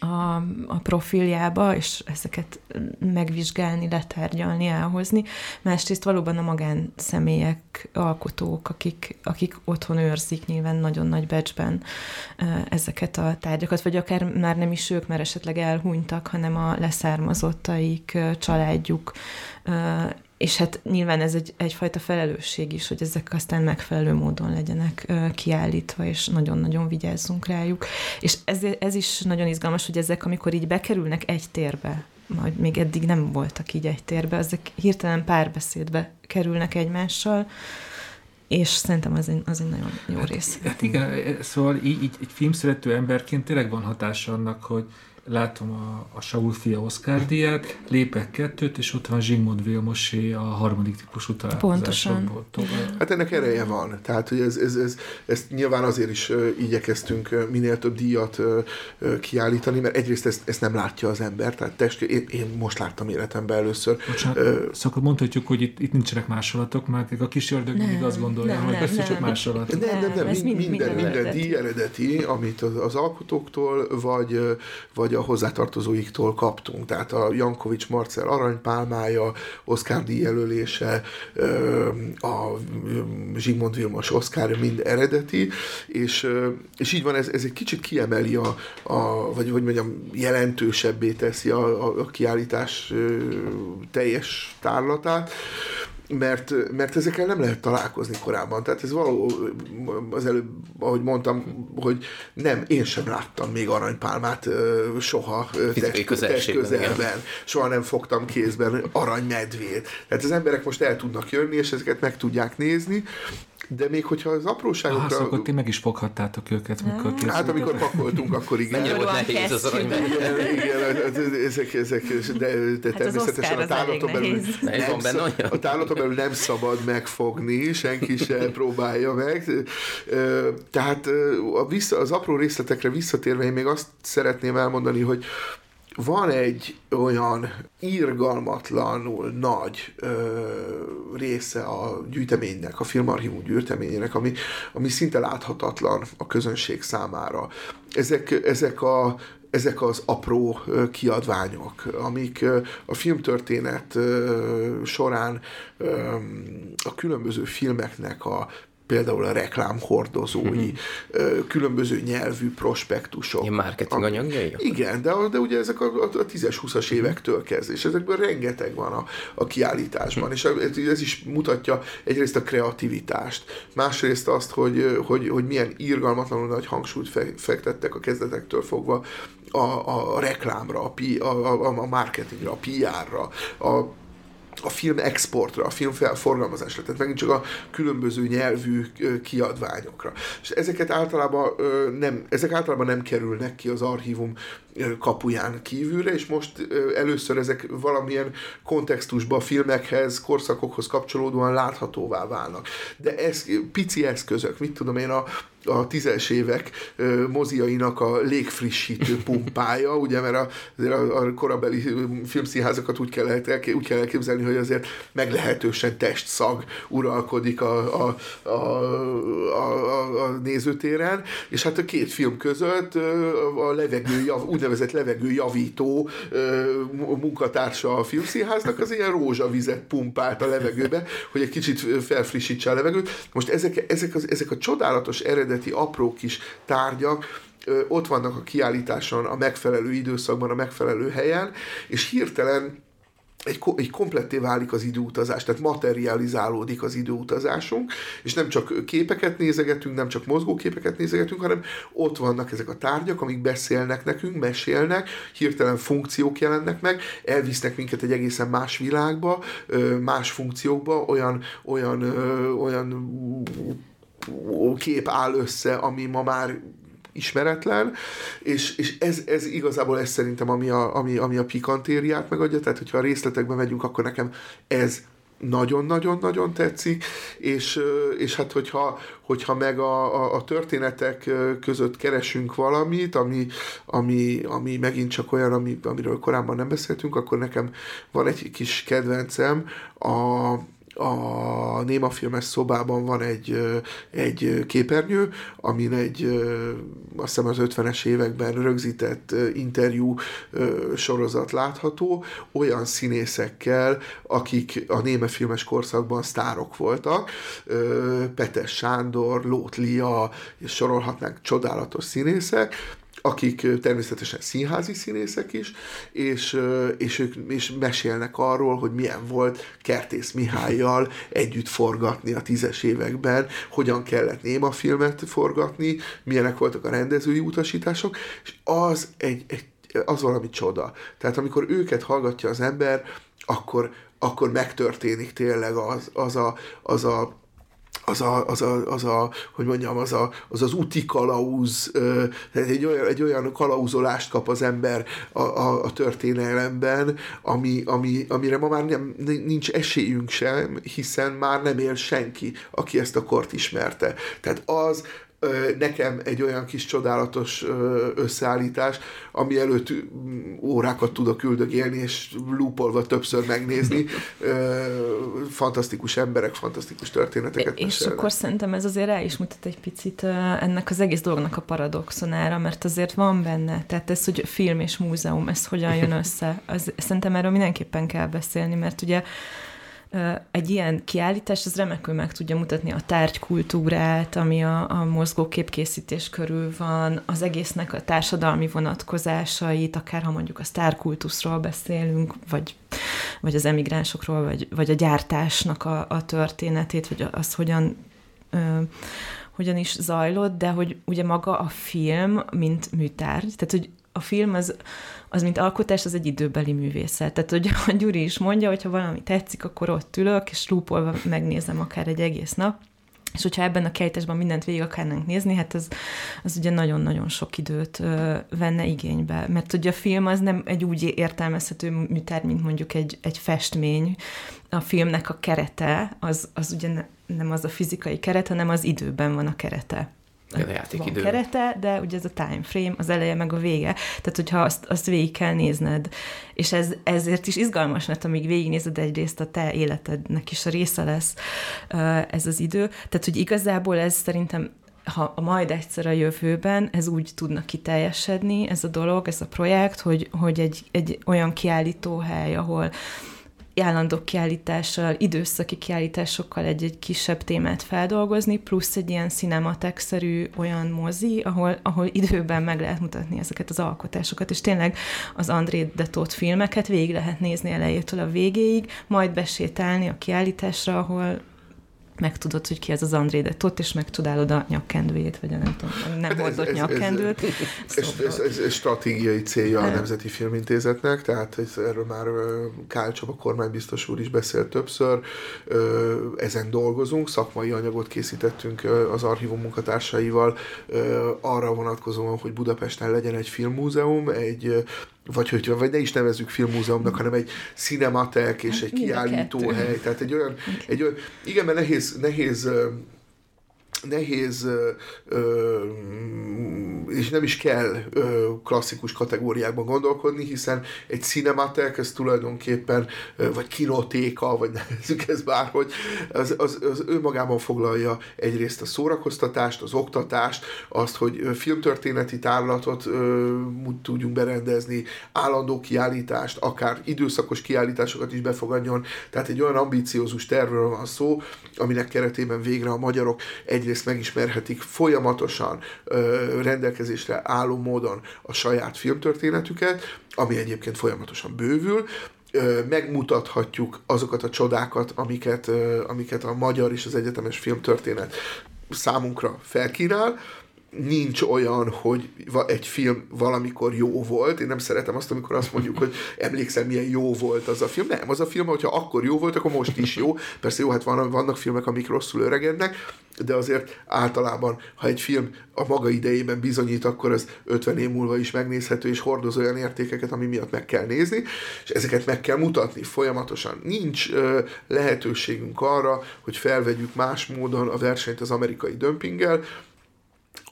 a, a profiljába, és ezeket megvizsgálni, letárgyalni, elhozni. Másrészt valóban a magánszemélyek, alkotók, akik, akik otthon őrzik nyilván nagyon nagy becsben ezeket a tárgyakat, vagy akár már nem is ők, mert esetleg elhunytak, hanem a leszármazottaik, családjuk, és hát nyilván ez egy, egyfajta felelősség is, hogy ezek aztán megfelelő módon legyenek kiállítva, és nagyon-nagyon vigyázzunk rájuk. És ez, ez is nagyon izgalmas, hogy ezek, amikor így bekerülnek egy térbe, majd még eddig nem voltak így egy térbe, ezek hirtelen párbeszédbe kerülnek egymással, és szerintem az egy, az egy nagyon jó hát, rész. Hát igen, szóval így, így egy filmszerető emberként tényleg van hatása annak, hogy látom a, a Saul fia Oscar díját, lépek kettőt, és ott van Zsigmond Vilmosé a harmadik típusú Pontosan. Hát ennek ereje van. Tehát, hogy ez, ez, ez, ezt nyilván azért is igyekeztünk minél több díjat kiállítani, mert egyrészt ezt, ezt nem látja az ember, tehát test, én, én most láttam életemben először. Bocsánat, uh, szóval mondhatjuk, hogy itt, itt nincsenek másolatok, mert a kis ördög mindig azt gondolja, nem, hogy nem, ez csak másolat. Nem, nem, nem, nem minden, minden, minden díj eredeti, amit az, az alkotóktól, vagy, vagy a hozzátartozóiktól kaptunk. Tehát a Jankovics Marcel aranypálmája, Oscar díj jelölése, a Zsigmond Vilmos Oscar mind eredeti, és, és így van, ez, ez egy kicsit kiemeli a, a vagy hogy mondjam, jelentősebbé teszi a, a, a kiállítás teljes tárlatát mert, mert ezekkel nem lehet találkozni korábban. Tehát ez való, az előbb, ahogy mondtam, hogy nem, én sem láttam még aranypálmát soha test, test közelben. Soha nem fogtam kézben aranymedvét. Tehát az emberek most el tudnak jönni, és ezeket meg tudják nézni, de még hogyha az apróságokra... Ah, szóval ti meg is foghattátok őket, mikor készültek. Hát amikor pakoltunk, akkor igen. Mennyire volt nehéz az arany Igen, igen, ezek, ezek, de, de hát természetesen a tárlaton belül, nem, benne a tárlaton belül nem szabad megfogni, senki se próbálja meg. Tehát a vissza, az apró részletekre visszatérve én még azt szeretném elmondani, hogy van egy olyan írgalmatlanul nagy ö, része a gyűjteménynek, a filmarchívum gyűjteményének, ami, ami szinte láthatatlan a közönség számára. Ezek, ezek a ezek az apró kiadványok, amik a filmtörténet során a különböző filmeknek a például a reklámhordozói, uh-huh. különböző nyelvű prospektusok. Ilyen marketing anyagjai? Igen, de, de ugye ezek a, a 10-es, 20-as évektől kezd, és ezekből rengeteg van a, a kiállításban, uh-huh. és ez is mutatja egyrészt a kreativitást, másrészt azt, hogy, hogy, hogy milyen irgalmatlanul nagy hangsúlyt fektettek a kezdetektől fogva a, a reklámra, a, a, a, a marketingre, a PR-ra, a a film exportra, a film forgalmazásra, tehát megint csak a különböző nyelvű kiadványokra. És ezeket általában nem, ezek általában nem kerülnek ki az archívum kapuján kívülre, és most először ezek valamilyen kontextusban, filmekhez, korszakokhoz kapcsolódóan láthatóvá válnak. De ez pici eszközök, mit tudom én, a, a tízes évek moziainak a légfrissítő pumpája, ugye, mert a, azért a, a korabeli filmszínházakat úgy kell, úgy kell elképzelni, hogy azért meglehetősen testszag uralkodik a, a, a, a, a nézőtéren, és hát a két film között a levegő, úgynevezett levegőjavító munkatársa a filmszínháznak az ilyen rózsavizet pumpált a levegőbe, hogy egy kicsit felfrissítse a levegőt. Most ezek, ezek, az, ezek a csodálatos eredeti eredeti apró kis tárgyak ott vannak a kiállításon a megfelelő időszakban, a megfelelő helyen, és hirtelen egy, egy kompletté válik az időutazás, tehát materializálódik az időutazásunk, és nem csak képeket nézegetünk, nem csak mozgóképeket nézegetünk, hanem ott vannak ezek a tárgyak, amik beszélnek nekünk, mesélnek, hirtelen funkciók jelennek meg, elvisznek minket egy egészen más világba, más funkciókba, olyan, olyan, olyan kép áll össze, ami ma már ismeretlen, és, és ez, ez igazából ez szerintem, ami a, ami, ami a pikantériát megadja, tehát hogyha a részletekbe megyünk, akkor nekem ez nagyon-nagyon-nagyon tetszik, és, és hát hogyha, hogyha meg a, a, a történetek között keresünk valamit, ami, ami, ami megint csak olyan, ami, amiről korábban nem beszéltünk, akkor nekem van egy kis kedvencem, a, a Néma filmes szobában van egy, egy képernyő, amin egy azt hiszem az 50-es években rögzített interjú sorozat látható, olyan színészekkel, akik a néma filmes korszakban sztárok voltak, Petes Sándor, Lót Lia, és sorolhatnánk csodálatos színészek, akik természetesen színházi színészek is, és, és ők is mesélnek arról, hogy milyen volt Kertész Mihályjal együtt forgatni a tízes években, hogyan kellett néma filmet forgatni, milyenek voltak a rendezői utasítások, és az egy, egy az valami csoda. Tehát amikor őket hallgatja az ember, akkor, akkor megtörténik tényleg az, az, a, az a az a, az a, az a hogy mondjam, az az, az, az úti kalauz, egy olyan, egy olyan kalauzolást kap az ember a, a, a történelemben, ami, ami, amire ma már nem, nincs esélyünk sem, hiszen már nem él senki, aki ezt a kort ismerte. Tehát az, nekem egy olyan kis csodálatos összeállítás, ami előtt órákat tudok küldögélni, és lúpolva többször megnézni. Fantasztikus emberek, fantasztikus történeteket És mesélnek. akkor szerintem ez azért el is mutat egy picit ennek az egész dolognak a paradoxonára, mert azért van benne, tehát ez, hogy film és múzeum, ez hogyan jön össze, az, szerintem erről mindenképpen kell beszélni, mert ugye egy ilyen kiállítás az remekül meg tudja mutatni a tárgykultúrát, ami a, a mozgóképkészítés körül van, az egésznek a társadalmi vonatkozásait, akár ha mondjuk a sztárkultuszról beszélünk, vagy, vagy az emigránsokról, vagy, vagy a gyártásnak a, a történetét, vagy az hogyan ö, hogyan is zajlott, de hogy ugye maga a film, mint műtárgy, tehát hogy a film az, az mint alkotás, az egy időbeli művészet. Tehát, hogy a Gyuri is mondja, hogy ha valami tetszik, akkor ott ülök, és rúpolva megnézem akár egy egész nap. És hogyha ebben a kejtesben mindent végig akarnánk nézni, hát az, az ugye nagyon-nagyon sok időt ö, venne igénybe. Mert ugye a film az nem egy úgy értelmezhető műtár, mint mondjuk egy, egy festmény. A filmnek a kerete, az, az ugye ne, nem az a fizikai keret, hanem az időben van a kerete a játékidő. Van kerete, de ugye ez a time frame, az eleje meg a vége. Tehát, hogyha azt, azt végig kell nézned. És ez, ezért is izgalmas, mert amíg végignézed egyrészt a te életednek is a része lesz ez az idő. Tehát, hogy igazából ez szerintem ha majd egyszer a jövőben ez úgy tudna kiteljesedni, ez a dolog, ez a projekt, hogy, hogy egy, egy olyan kiállítóhely, ahol állandó kiállítással, időszaki kiállításokkal egy-egy kisebb témát feldolgozni, plusz egy ilyen cinematek-szerű olyan mozi, ahol, ahol időben meg lehet mutatni ezeket az alkotásokat, és tényleg az André Detot filmeket végig lehet nézni elejétől a végéig, majd besétálni a kiállításra, ahol megtudod, hogy ki ez az André de Tott, és megcsodálod a nyakkendőjét, vagy a nem tudom, nem hát hordott ez, nyakkendőt. Ez, szóval. ez, ez, ez, stratégiai célja a Nemzeti Filmintézetnek, tehát ez, erről már Kál Csaba kormánybiztos úr is beszélt többször, ezen dolgozunk, szakmai anyagot készítettünk az archívum munkatársaival arra vonatkozóan, hogy Budapesten legyen egy filmmúzeum, egy vagy hogy vagy ne is nevezzük filmmúzeumnak, hanem egy cinematek és hát egy kiállítóhely, tehát egy olyan, egy olyan, igen, mert nehéz, nehéz nehéz, és nem is kell klasszikus kategóriákban gondolkodni, hiszen egy cinematek, ez tulajdonképpen, vagy kinotéka, vagy *laughs* nevezzük ez bárhogy, az, az, az önmagában foglalja egyrészt a szórakoztatást, az oktatást, azt, hogy filmtörténeti tárlatot tudjunk berendezni, állandó kiállítást, akár időszakos kiállításokat is befogadjon, tehát egy olyan ambíciózus tervről van szó, aminek keretében végre a magyarok egy egyrészt megismerhetik folyamatosan ö, rendelkezésre álló módon a saját filmtörténetüket, ami egyébként folyamatosan bővül, megmutathatjuk azokat a csodákat, amiket, amiket a magyar és az egyetemes filmtörténet számunkra felkínál, nincs olyan, hogy egy film valamikor jó volt. Én nem szeretem azt, amikor azt mondjuk, hogy *laughs* emlékszem, milyen jó volt az a film. Nem, az a film, hogyha akkor jó volt, akkor most is jó. Persze jó, hát van, vannak filmek, amik rosszul öregednek, de azért általában, ha egy film a maga idejében bizonyít, akkor az 50 év múlva is megnézhető, és hordoz olyan értékeket, ami miatt meg kell nézni, és ezeket meg kell mutatni folyamatosan. Nincs ö, lehetőségünk arra, hogy felvegyük más módon a versenyt az amerikai dömpinggel,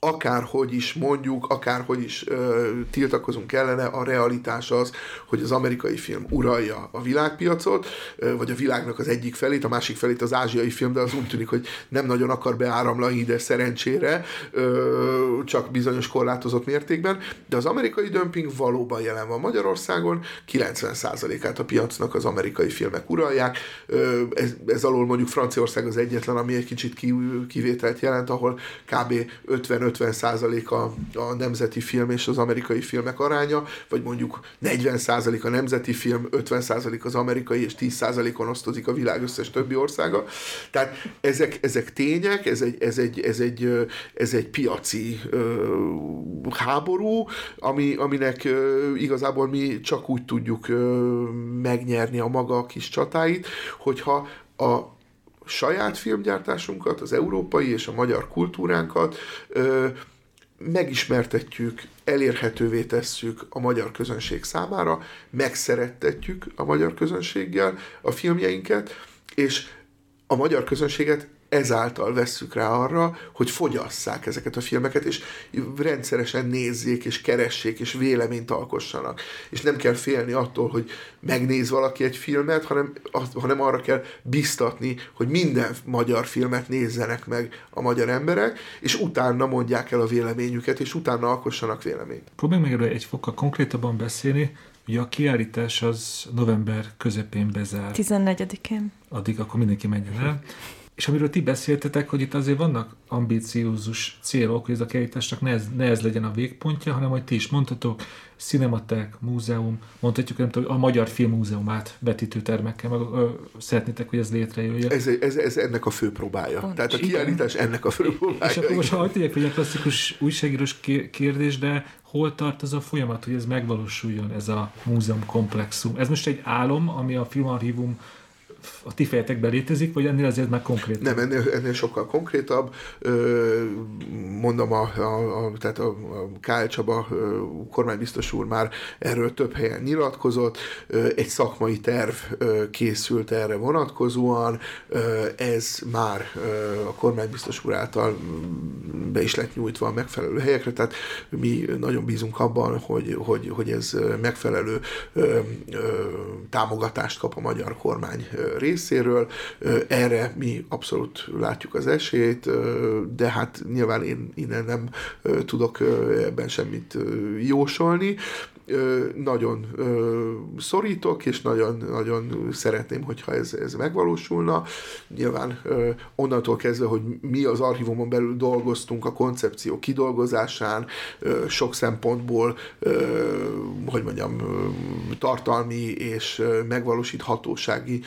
akárhogy is mondjuk, akárhogy is ö, tiltakozunk ellene, a realitás az, hogy az amerikai film uralja a világpiacot, ö, vagy a világnak az egyik felét, a másik felét az ázsiai film, de az úgy tűnik, hogy nem nagyon akar beáramlani ide szerencsére, ö, csak bizonyos korlátozott mértékben, de az amerikai dömping valóban jelen van Magyarországon, 90%-át a piacnak az amerikai filmek uralják, ö, ez, ez alól mondjuk Franciaország az egyetlen, ami egy kicsit kivételt jelent, ahol kb. 50 50% a, a nemzeti film és az amerikai filmek aránya, vagy mondjuk 40% a nemzeti film, 50% az amerikai, és 10%-on osztozik a világ összes többi országa. Tehát ezek, ezek tények, ez egy, ez egy, ez egy, ez egy piaci ö, háború, ami, aminek ö, igazából mi csak úgy tudjuk ö, megnyerni a maga kis csatáit, hogyha a saját filmgyártásunkat, az európai és a magyar kultúránkat, megismertetjük, elérhetővé tesszük a magyar közönség számára, megszerettetjük a magyar közönséggel a filmjeinket, és a magyar közönséget ezáltal vesszük rá arra, hogy fogyasszák ezeket a filmeket, és rendszeresen nézzék, és keressék, és véleményt alkossanak. És nem kell félni attól, hogy megnéz valaki egy filmet, hanem, hanem arra kell biztatni, hogy minden magyar filmet nézzenek meg a magyar emberek, és utána mondják el a véleményüket, és utána alkossanak véleményt. Próbálj meg egy fokkal konkrétabban beszélni, Ugye a kiállítás az november közepén bezár. 14-én. Addig akkor mindenki menjen el. És amiről ti beszéltetek, hogy itt azért vannak ambíciózus célok, hogy ez a kiállításnak ne ez, ne ez legyen a végpontja, hanem hogy ti is mondhatok, Cinematek, múzeum, mondhatjuk, nem tudom, a Magyar Filmmúzeumát betítő termekkel, meg ö, szeretnétek, hogy ez létrejöjjön. Ez, ez, ez ennek a fő próbája. Pont. Tehát a kiállítás igen. ennek a fő próbája. És akkor most ha hogy egy klasszikus újságírós kérdés, de hol tart az a folyamat, hogy ez megvalósuljon, ez a múzeum komplexum? Ez most egy álom, ami a filmarchívum a ti fejetekben létezik, vagy ennél azért már konkrét? Nem, ennél, ennél sokkal konkrétabb. Mondom, a, a, a, tehát a, a K. Csaba kormánybiztos úr már erről több helyen nyilatkozott, egy szakmai terv készült erre vonatkozóan, ez már a kormánybiztos úr által be is lett nyújtva a megfelelő helyekre, tehát mi nagyon bízunk abban, hogy, hogy, hogy ez megfelelő támogatást kap a magyar kormány részéről. Erre mi abszolút látjuk az esélyt, de hát nyilván én innen nem tudok ebben semmit jósolni nagyon szorítok, és nagyon, nagyon szeretném, hogyha ez, ez megvalósulna. Nyilván onnantól kezdve, hogy mi az archívumon belül dolgoztunk a koncepció kidolgozásán, sok szempontból, hogy mondjam, tartalmi és megvalósíthatósági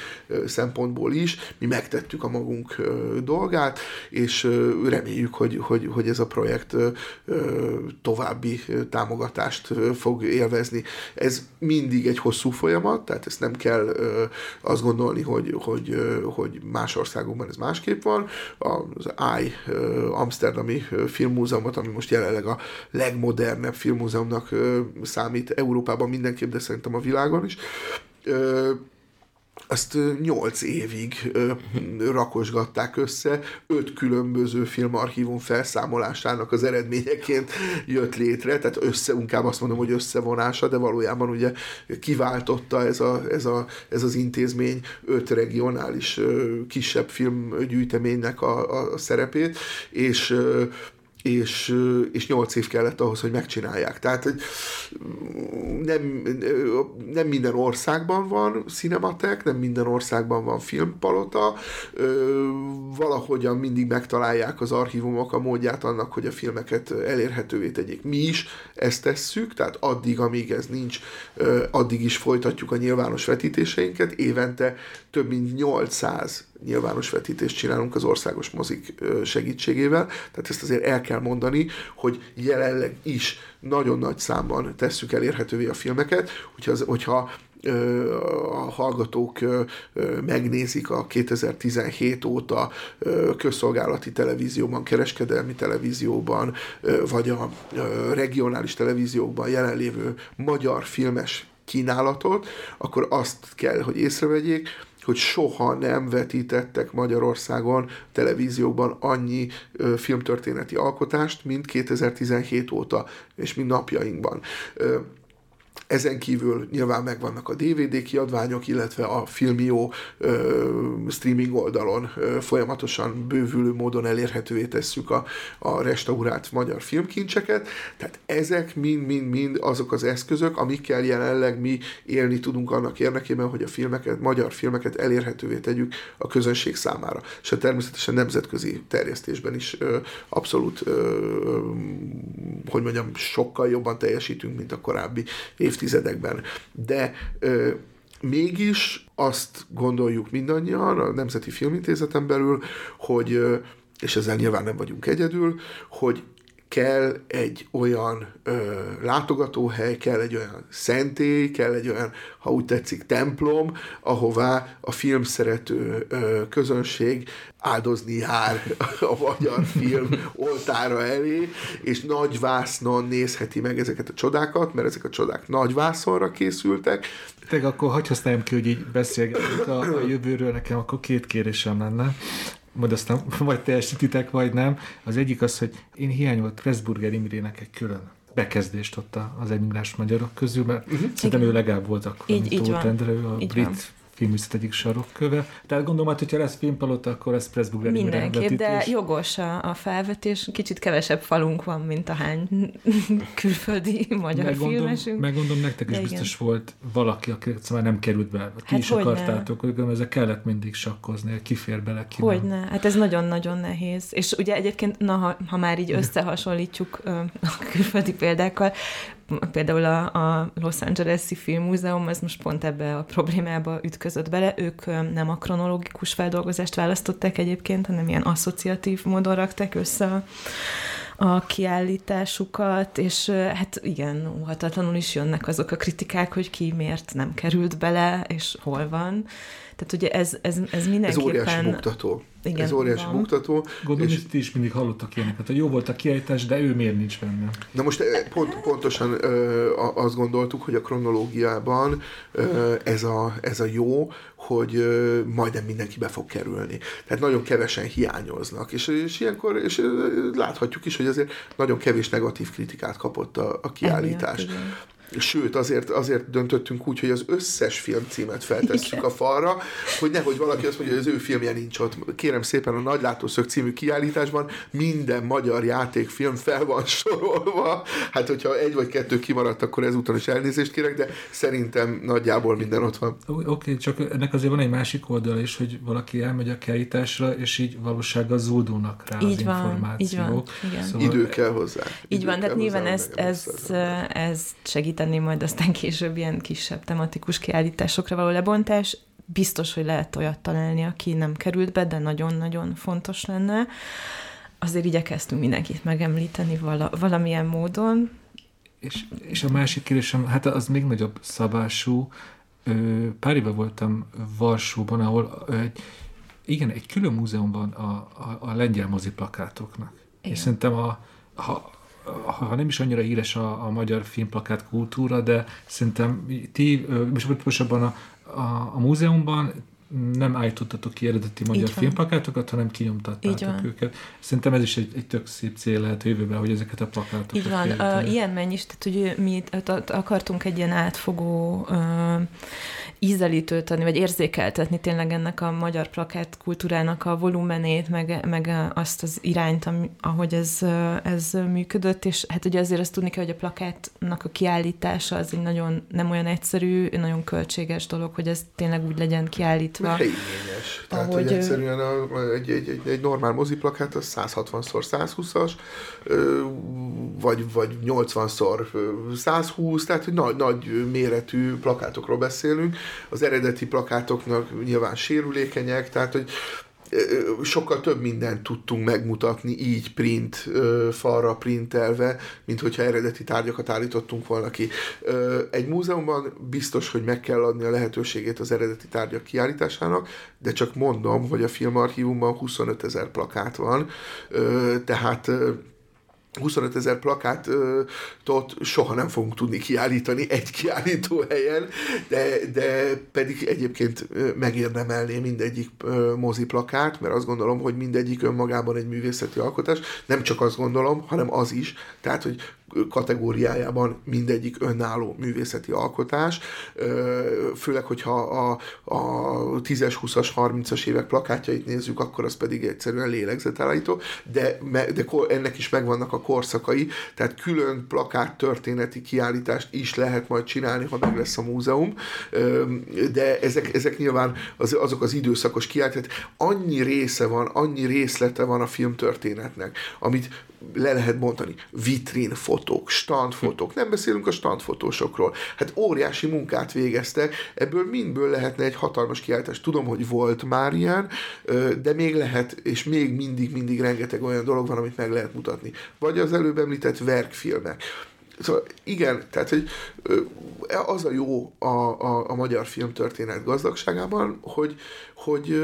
szempontból is, mi megtettük a magunk dolgát, és reméljük, hogy, hogy, hogy ez a projekt további támogatást fog élni élvezni. Ez mindig egy hosszú folyamat, tehát ezt nem kell ö, azt gondolni, hogy, hogy, ö, hogy más országokban ez másképp van. Az AI ö, Amsterdami Filmmúzeumot, ami most jelenleg a legmodernebb filmmúzeumnak ö, számít Európában mindenképp, de szerintem a világon is. Ö, azt nyolc évig rakosgatták össze, öt különböző filmarchívum felszámolásának az eredményeként jött létre, tehát össze, inkább azt mondom, hogy összevonása, de valójában ugye kiváltotta ez, a, ez, a, ez az intézmény öt regionális kisebb filmgyűjteménynek a, a szerepét, és és, és 8 év kellett ahhoz, hogy megcsinálják. Tehát nem, nem minden országban van cinematek, nem minden országban van filmpalota, valahogyan mindig megtalálják az archívumok a módját annak, hogy a filmeket elérhetővé tegyék. Mi is ezt tesszük, tehát addig, amíg ez nincs, addig is folytatjuk a nyilvános vetítéseinket. Évente több mint 800 nyilvános vetítést csinálunk az országos mozik segítségével, tehát ezt azért el kell mondani, hogy jelenleg is nagyon nagy számban tesszük elérhetővé a filmeket, hogyha, az, hogyha a hallgatók megnézik a 2017 óta közszolgálati televízióban, kereskedelmi televízióban, vagy a regionális televíziókban jelenlévő magyar filmes kínálatot, akkor azt kell, hogy észrevegyék, hogy soha nem vetítettek Magyarországon televízióban annyi filmtörténeti alkotást, mint 2017 óta, és mint napjainkban. Ö, ezen kívül nyilván megvannak a DVD kiadványok, illetve a Filmió ö, streaming oldalon ö, folyamatosan bővülő módon elérhetővé tesszük a, a restaurált magyar filmkincseket. Tehát ezek mind-mind-mind azok az eszközök, amikkel jelenleg mi élni tudunk annak érdekében, hogy a filmeket, magyar filmeket elérhetővé tegyük a közönség számára. És természetesen nemzetközi terjesztésben is ö, abszolút, ö, hogy mondjam, sokkal jobban teljesítünk, mint a korábbi év évtizedekben. De ö, mégis azt gondoljuk mindannyian a Nemzeti Filmintézeten belül, hogy, és ezzel nyilván nem vagyunk egyedül, hogy kell egy olyan ö, látogatóhely, kell egy olyan szentély, kell egy olyan, ha úgy tetszik, templom, ahová a filmszerető ö, közönség áldozni jár a magyar film oltára elé, és nagy vásznon nézheti meg ezeket a csodákat, mert ezek a csodák nagy vászonra készültek. Tehát akkor hagyj használjam ki, hogy így beszélgetünk a, a jövőről, nekem akkor két kérésem lenne majd aztán *laughs* vagy teljesítitek, vagy nem. Az egyik az, hogy én hiányolt Pressburger Imrének egy külön bekezdést ott az emigrás magyarok közül, mert uh-huh. szerintem ő legalább volt akkor, így, mint így Tóth Endre, a így brit van filműszet egyik sarokköve. Tehát gondolom, hogy ha lesz filmpalota, akkor lesz Pressburger Mindenképp, de jogos a, a felvetés. Kicsit kevesebb falunk van, mint a hány *laughs* külföldi magyar megmondom, filmesünk. Megmondom, nektek is biztos volt valaki, aki már nem került be. Ti hát is akartátok, hogy ezzel kellett mindig sakkozni, kifér bele, ki Hogyne, hát ez nagyon-nagyon nehéz. És ugye egyébként, na, ha, ha már így összehasonlítjuk a külföldi példákkal, például a, a Los Angeles-i Filmmúzeum, ez most pont ebbe a problémába ütközött bele. Ők nem a kronológikus feldolgozást választották egyébként, hanem ilyen asszociatív módon rakták össze a, a kiállításukat, és hát igen, óhatatlanul is jönnek azok a kritikák, hogy ki miért nem került bele, és hol van. Tehát ugye ez, ez, ez mindenképpen... Ez óriási buktató. Igen, ez óriási van. buktató. Gondolom, és... ti is mindig hallottak ilyeneket, hogy jó volt a kiállítás, de ő miért nincs benne? Na most pont, pontosan ö, azt gondoltuk, hogy a kronológiában ö, ez, a, ez a jó, hogy ö, majdnem mindenki be fog kerülni. Tehát nagyon kevesen hiányoznak, és, és ilyenkor és láthatjuk is, hogy azért nagyon kevés negatív kritikát kapott a, a kiállítás. Emiatt, Sőt, azért, azért döntöttünk úgy, hogy az összes filmcímet feltesszük Igen. a falra, hogy nehogy valaki azt mondja, hogy az ő filmje nincs ott. Kérem szépen, a Nagy Látószög című kiállításban minden magyar játékfilm fel van sorolva. Hát, hogyha egy vagy kettő kimaradt, akkor ezúton is elnézést kérek, de szerintem nagyjából minden ott van. Oké, okay, csak ennek azért van egy másik oldal is, hogy valaki elmegy a kiállításra, és így valósággal zúdulnak rá így az van, információk. Így van, igen. Szóval Idő kell hozzá. Idő így van, de nyilván ez, ez, ez segít tenni majd aztán később ilyen kisebb tematikus kiállításokra való lebontás. Biztos, hogy lehet olyat találni, aki nem került be, de nagyon-nagyon fontos lenne. Azért igyekeztünk mindenkit megemlíteni vala, valamilyen módon. És, és a másik kérdésem, hát az még nagyobb szabású. Pár éve voltam Varsóban, ahol egy, igen, egy külön múzeum van a, a, a lengyel moziplakátoknak. Igen. És szerintem a, ha, ha nem is annyira híres a, a magyar filmplakát kultúra, de szerintem ti, most pontosabban a, a, a múzeumban nem állítottatok ki eredeti magyar filmplakátokat, hanem kinyomtattátok őket. Szerintem ez is egy, egy tök szép cél lehet jövőben, hogy ezeket a plakátokat Így van, uh, ilyen mennyis, tehát hogy mi akartunk egy ilyen átfogó uh, ízelítőt adni, vagy érzékeltetni tényleg ennek a magyar plakát kultúrának a volumenét, meg, meg azt az irányt, ahogy ez, ez működött, és hát ugye azért azt tudni kell, hogy a plakátnak a kiállítása az egy nagyon nem olyan egyszerű, nagyon költséges dolog, hogy ez tényleg úgy legyen kiállítva. Igényes. Tehát, ahogy, hogy egyszerűen a, egy, egy, egy, egy normál moziplakát az 160x120-as, vagy, vagy 80x120, tehát hogy nagy, nagy méretű plakátokról beszélünk, az eredeti plakátoknak nyilván sérülékenyek, tehát hogy sokkal több mindent tudtunk megmutatni így print, falra printelve, mint hogyha eredeti tárgyakat állítottunk volna ki. Egy múzeumban biztos, hogy meg kell adni a lehetőségét az eredeti tárgyak kiállításának, de csak mondom, hogy a filmarchívumban 25 ezer plakát van, tehát 25 ezer plakátot soha nem fogunk tudni kiállítani egy kiállító helyen, de, de pedig egyébként megérdemelné mindegyik mozi plakát, mert azt gondolom, hogy mindegyik önmagában egy művészeti alkotás. Nem csak azt gondolom, hanem az is. Tehát, hogy kategóriájában mindegyik önálló művészeti alkotás, főleg, hogyha a, a 10-es, 20-as, 30-as évek plakátjait nézzük, akkor az pedig egyszerűen lélegzetállító, de, de ennek is megvannak a korszakai, tehát külön plakát történeti kiállítást is lehet majd csinálni, ha meg lesz a múzeum, de ezek, ezek nyilván az, azok az időszakos kiállítások, annyi része van, annyi részlete van a filmtörténetnek, amit le lehet mondani, vitrin fotók, standfotók, nem beszélünk a standfotósokról. Hát óriási munkát végeztek, ebből mindből lehetne egy hatalmas kiállítás. Tudom, hogy volt már ilyen, de még lehet, és még mindig, mindig rengeteg olyan dolog van, amit meg lehet mutatni. Vagy az előbb említett verkfilmek. Szóval igen, tehát hogy az a jó a, a, a magyar filmtörténet gazdagságában, hogy, hogy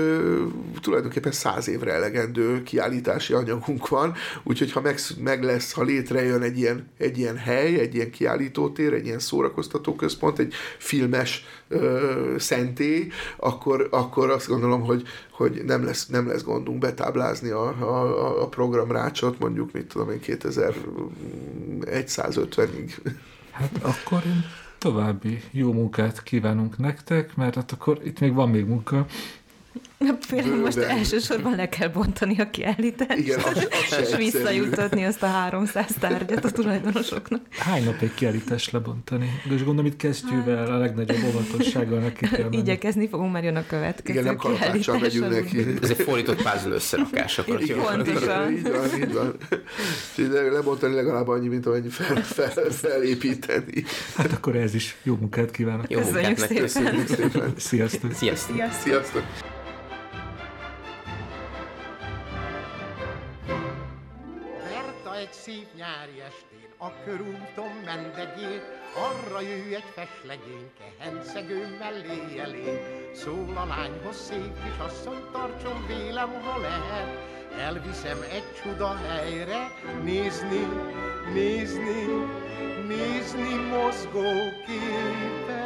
tulajdonképpen száz évre elegendő kiállítási anyagunk van, úgyhogy ha meg, meg lesz, ha létrejön egy ilyen, egy ilyen hely, egy ilyen kiállítótér, egy ilyen szórakoztatóközpont, egy filmes ö, szentély, akkor, akkor azt gondolom, hogy, hogy nem, lesz, nem lesz gondunk betáblázni a, a, a programrácsot, mondjuk, mit tudom én, 2150-ig. Hát akkor én további jó munkát kívánunk nektek, mert hát akkor itt még van még munka, Például most elsősorban le kell bontani a kiállítást, Igen, az, az és visszajutatni azt a 300 tárgyat a tulajdonosoknak. Hány nap egy kiállítást lebontani? És gondolom itt kesztyűvel a legnagyobb óvatossággal neki kell menni. Igyekezni fogunk, már jön a következő Igen, nem kalapáccsal megyünk neki. Ez egy fordított puzzle összerakás. Pontosan. *laughs* Így van, így van. De lebontani legalább annyi, mint amennyi fel, fel, felépíteni. Hát akkor ez is jó munkát kívánok. Jó munkát Köszönjük. Szépen. Sziasztok! Sziasztok! Sziasztok! Szép nyári estén a körúton mendegél, arra jöjj egy feslegény, kehencegő mellé elé. Szól a lányhoz szép kis asszony, tartson vélem, ha lehet, elviszem egy csuda helyre, nézni, nézni, nézni mozgó képeket.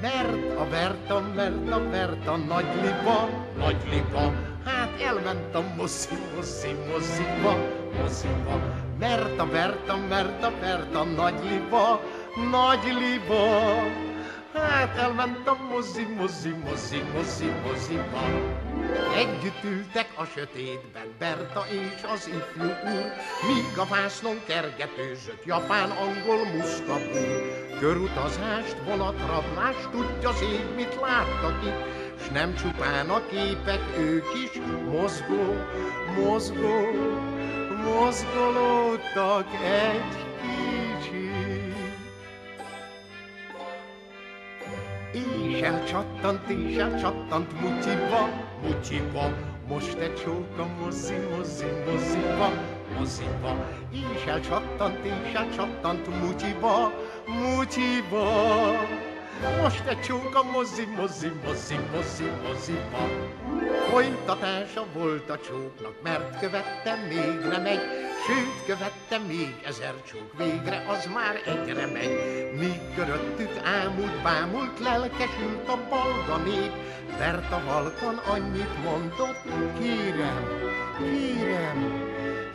Mert a Berta, mert a Berta nagy liba, nagy liba, hát elment a moszi, moszi, mosziba, mosziba. Mert a Berta, mert a Berta nagy liba, nagy liba, hát elment a mozi, mozi, mozi, mozi, moziba. Együtt ültek a sötétben Berta és az ifjú úr, míg a vásznon kergetőzött japán, angol muszkabúr. Körutazást, vonatrablást, tudja szép, mit láttak itt, s nem csupán a képek, ők is mozgó, mozgó, mozgolódtak egy. És elcsattant, és elcsattant mutyiba, mutyiba, most egy csók a mozi, mozi, moziba, moziba. És elcsattant, és elcsattant mutyiba, mutyiba. Most egy csók a mozi, mozi, mozi, mozi, moziba. Folytatása volt a csóknak, mert követte még nem egy, sőt követte még ezer csók, végre az már egyre megy. Míg köröttük ámult, bámult, lelkesült a balga nép, mert a halkan annyit mondott, kérem, kérem,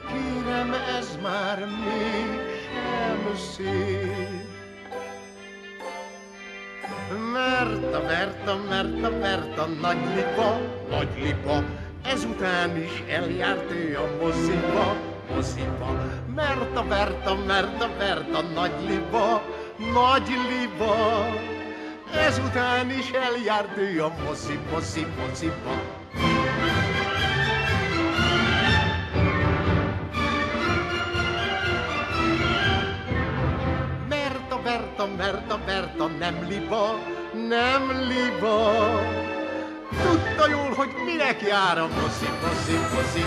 kérem, ez már mégsem szép. Mert a Berta, mert a Berta nagy lipa, nagy lipa, ezután is eljárt ő a moziba, moziba. Mert a Berta, mert a Berta nagy liba, nagy liba, ezután is eljárt ő a mozi, mozi, moziba. Berta, mert a Berta nem liba, nem liba. Tudta jól, hogy minek jár a mozi, mozi, mozi.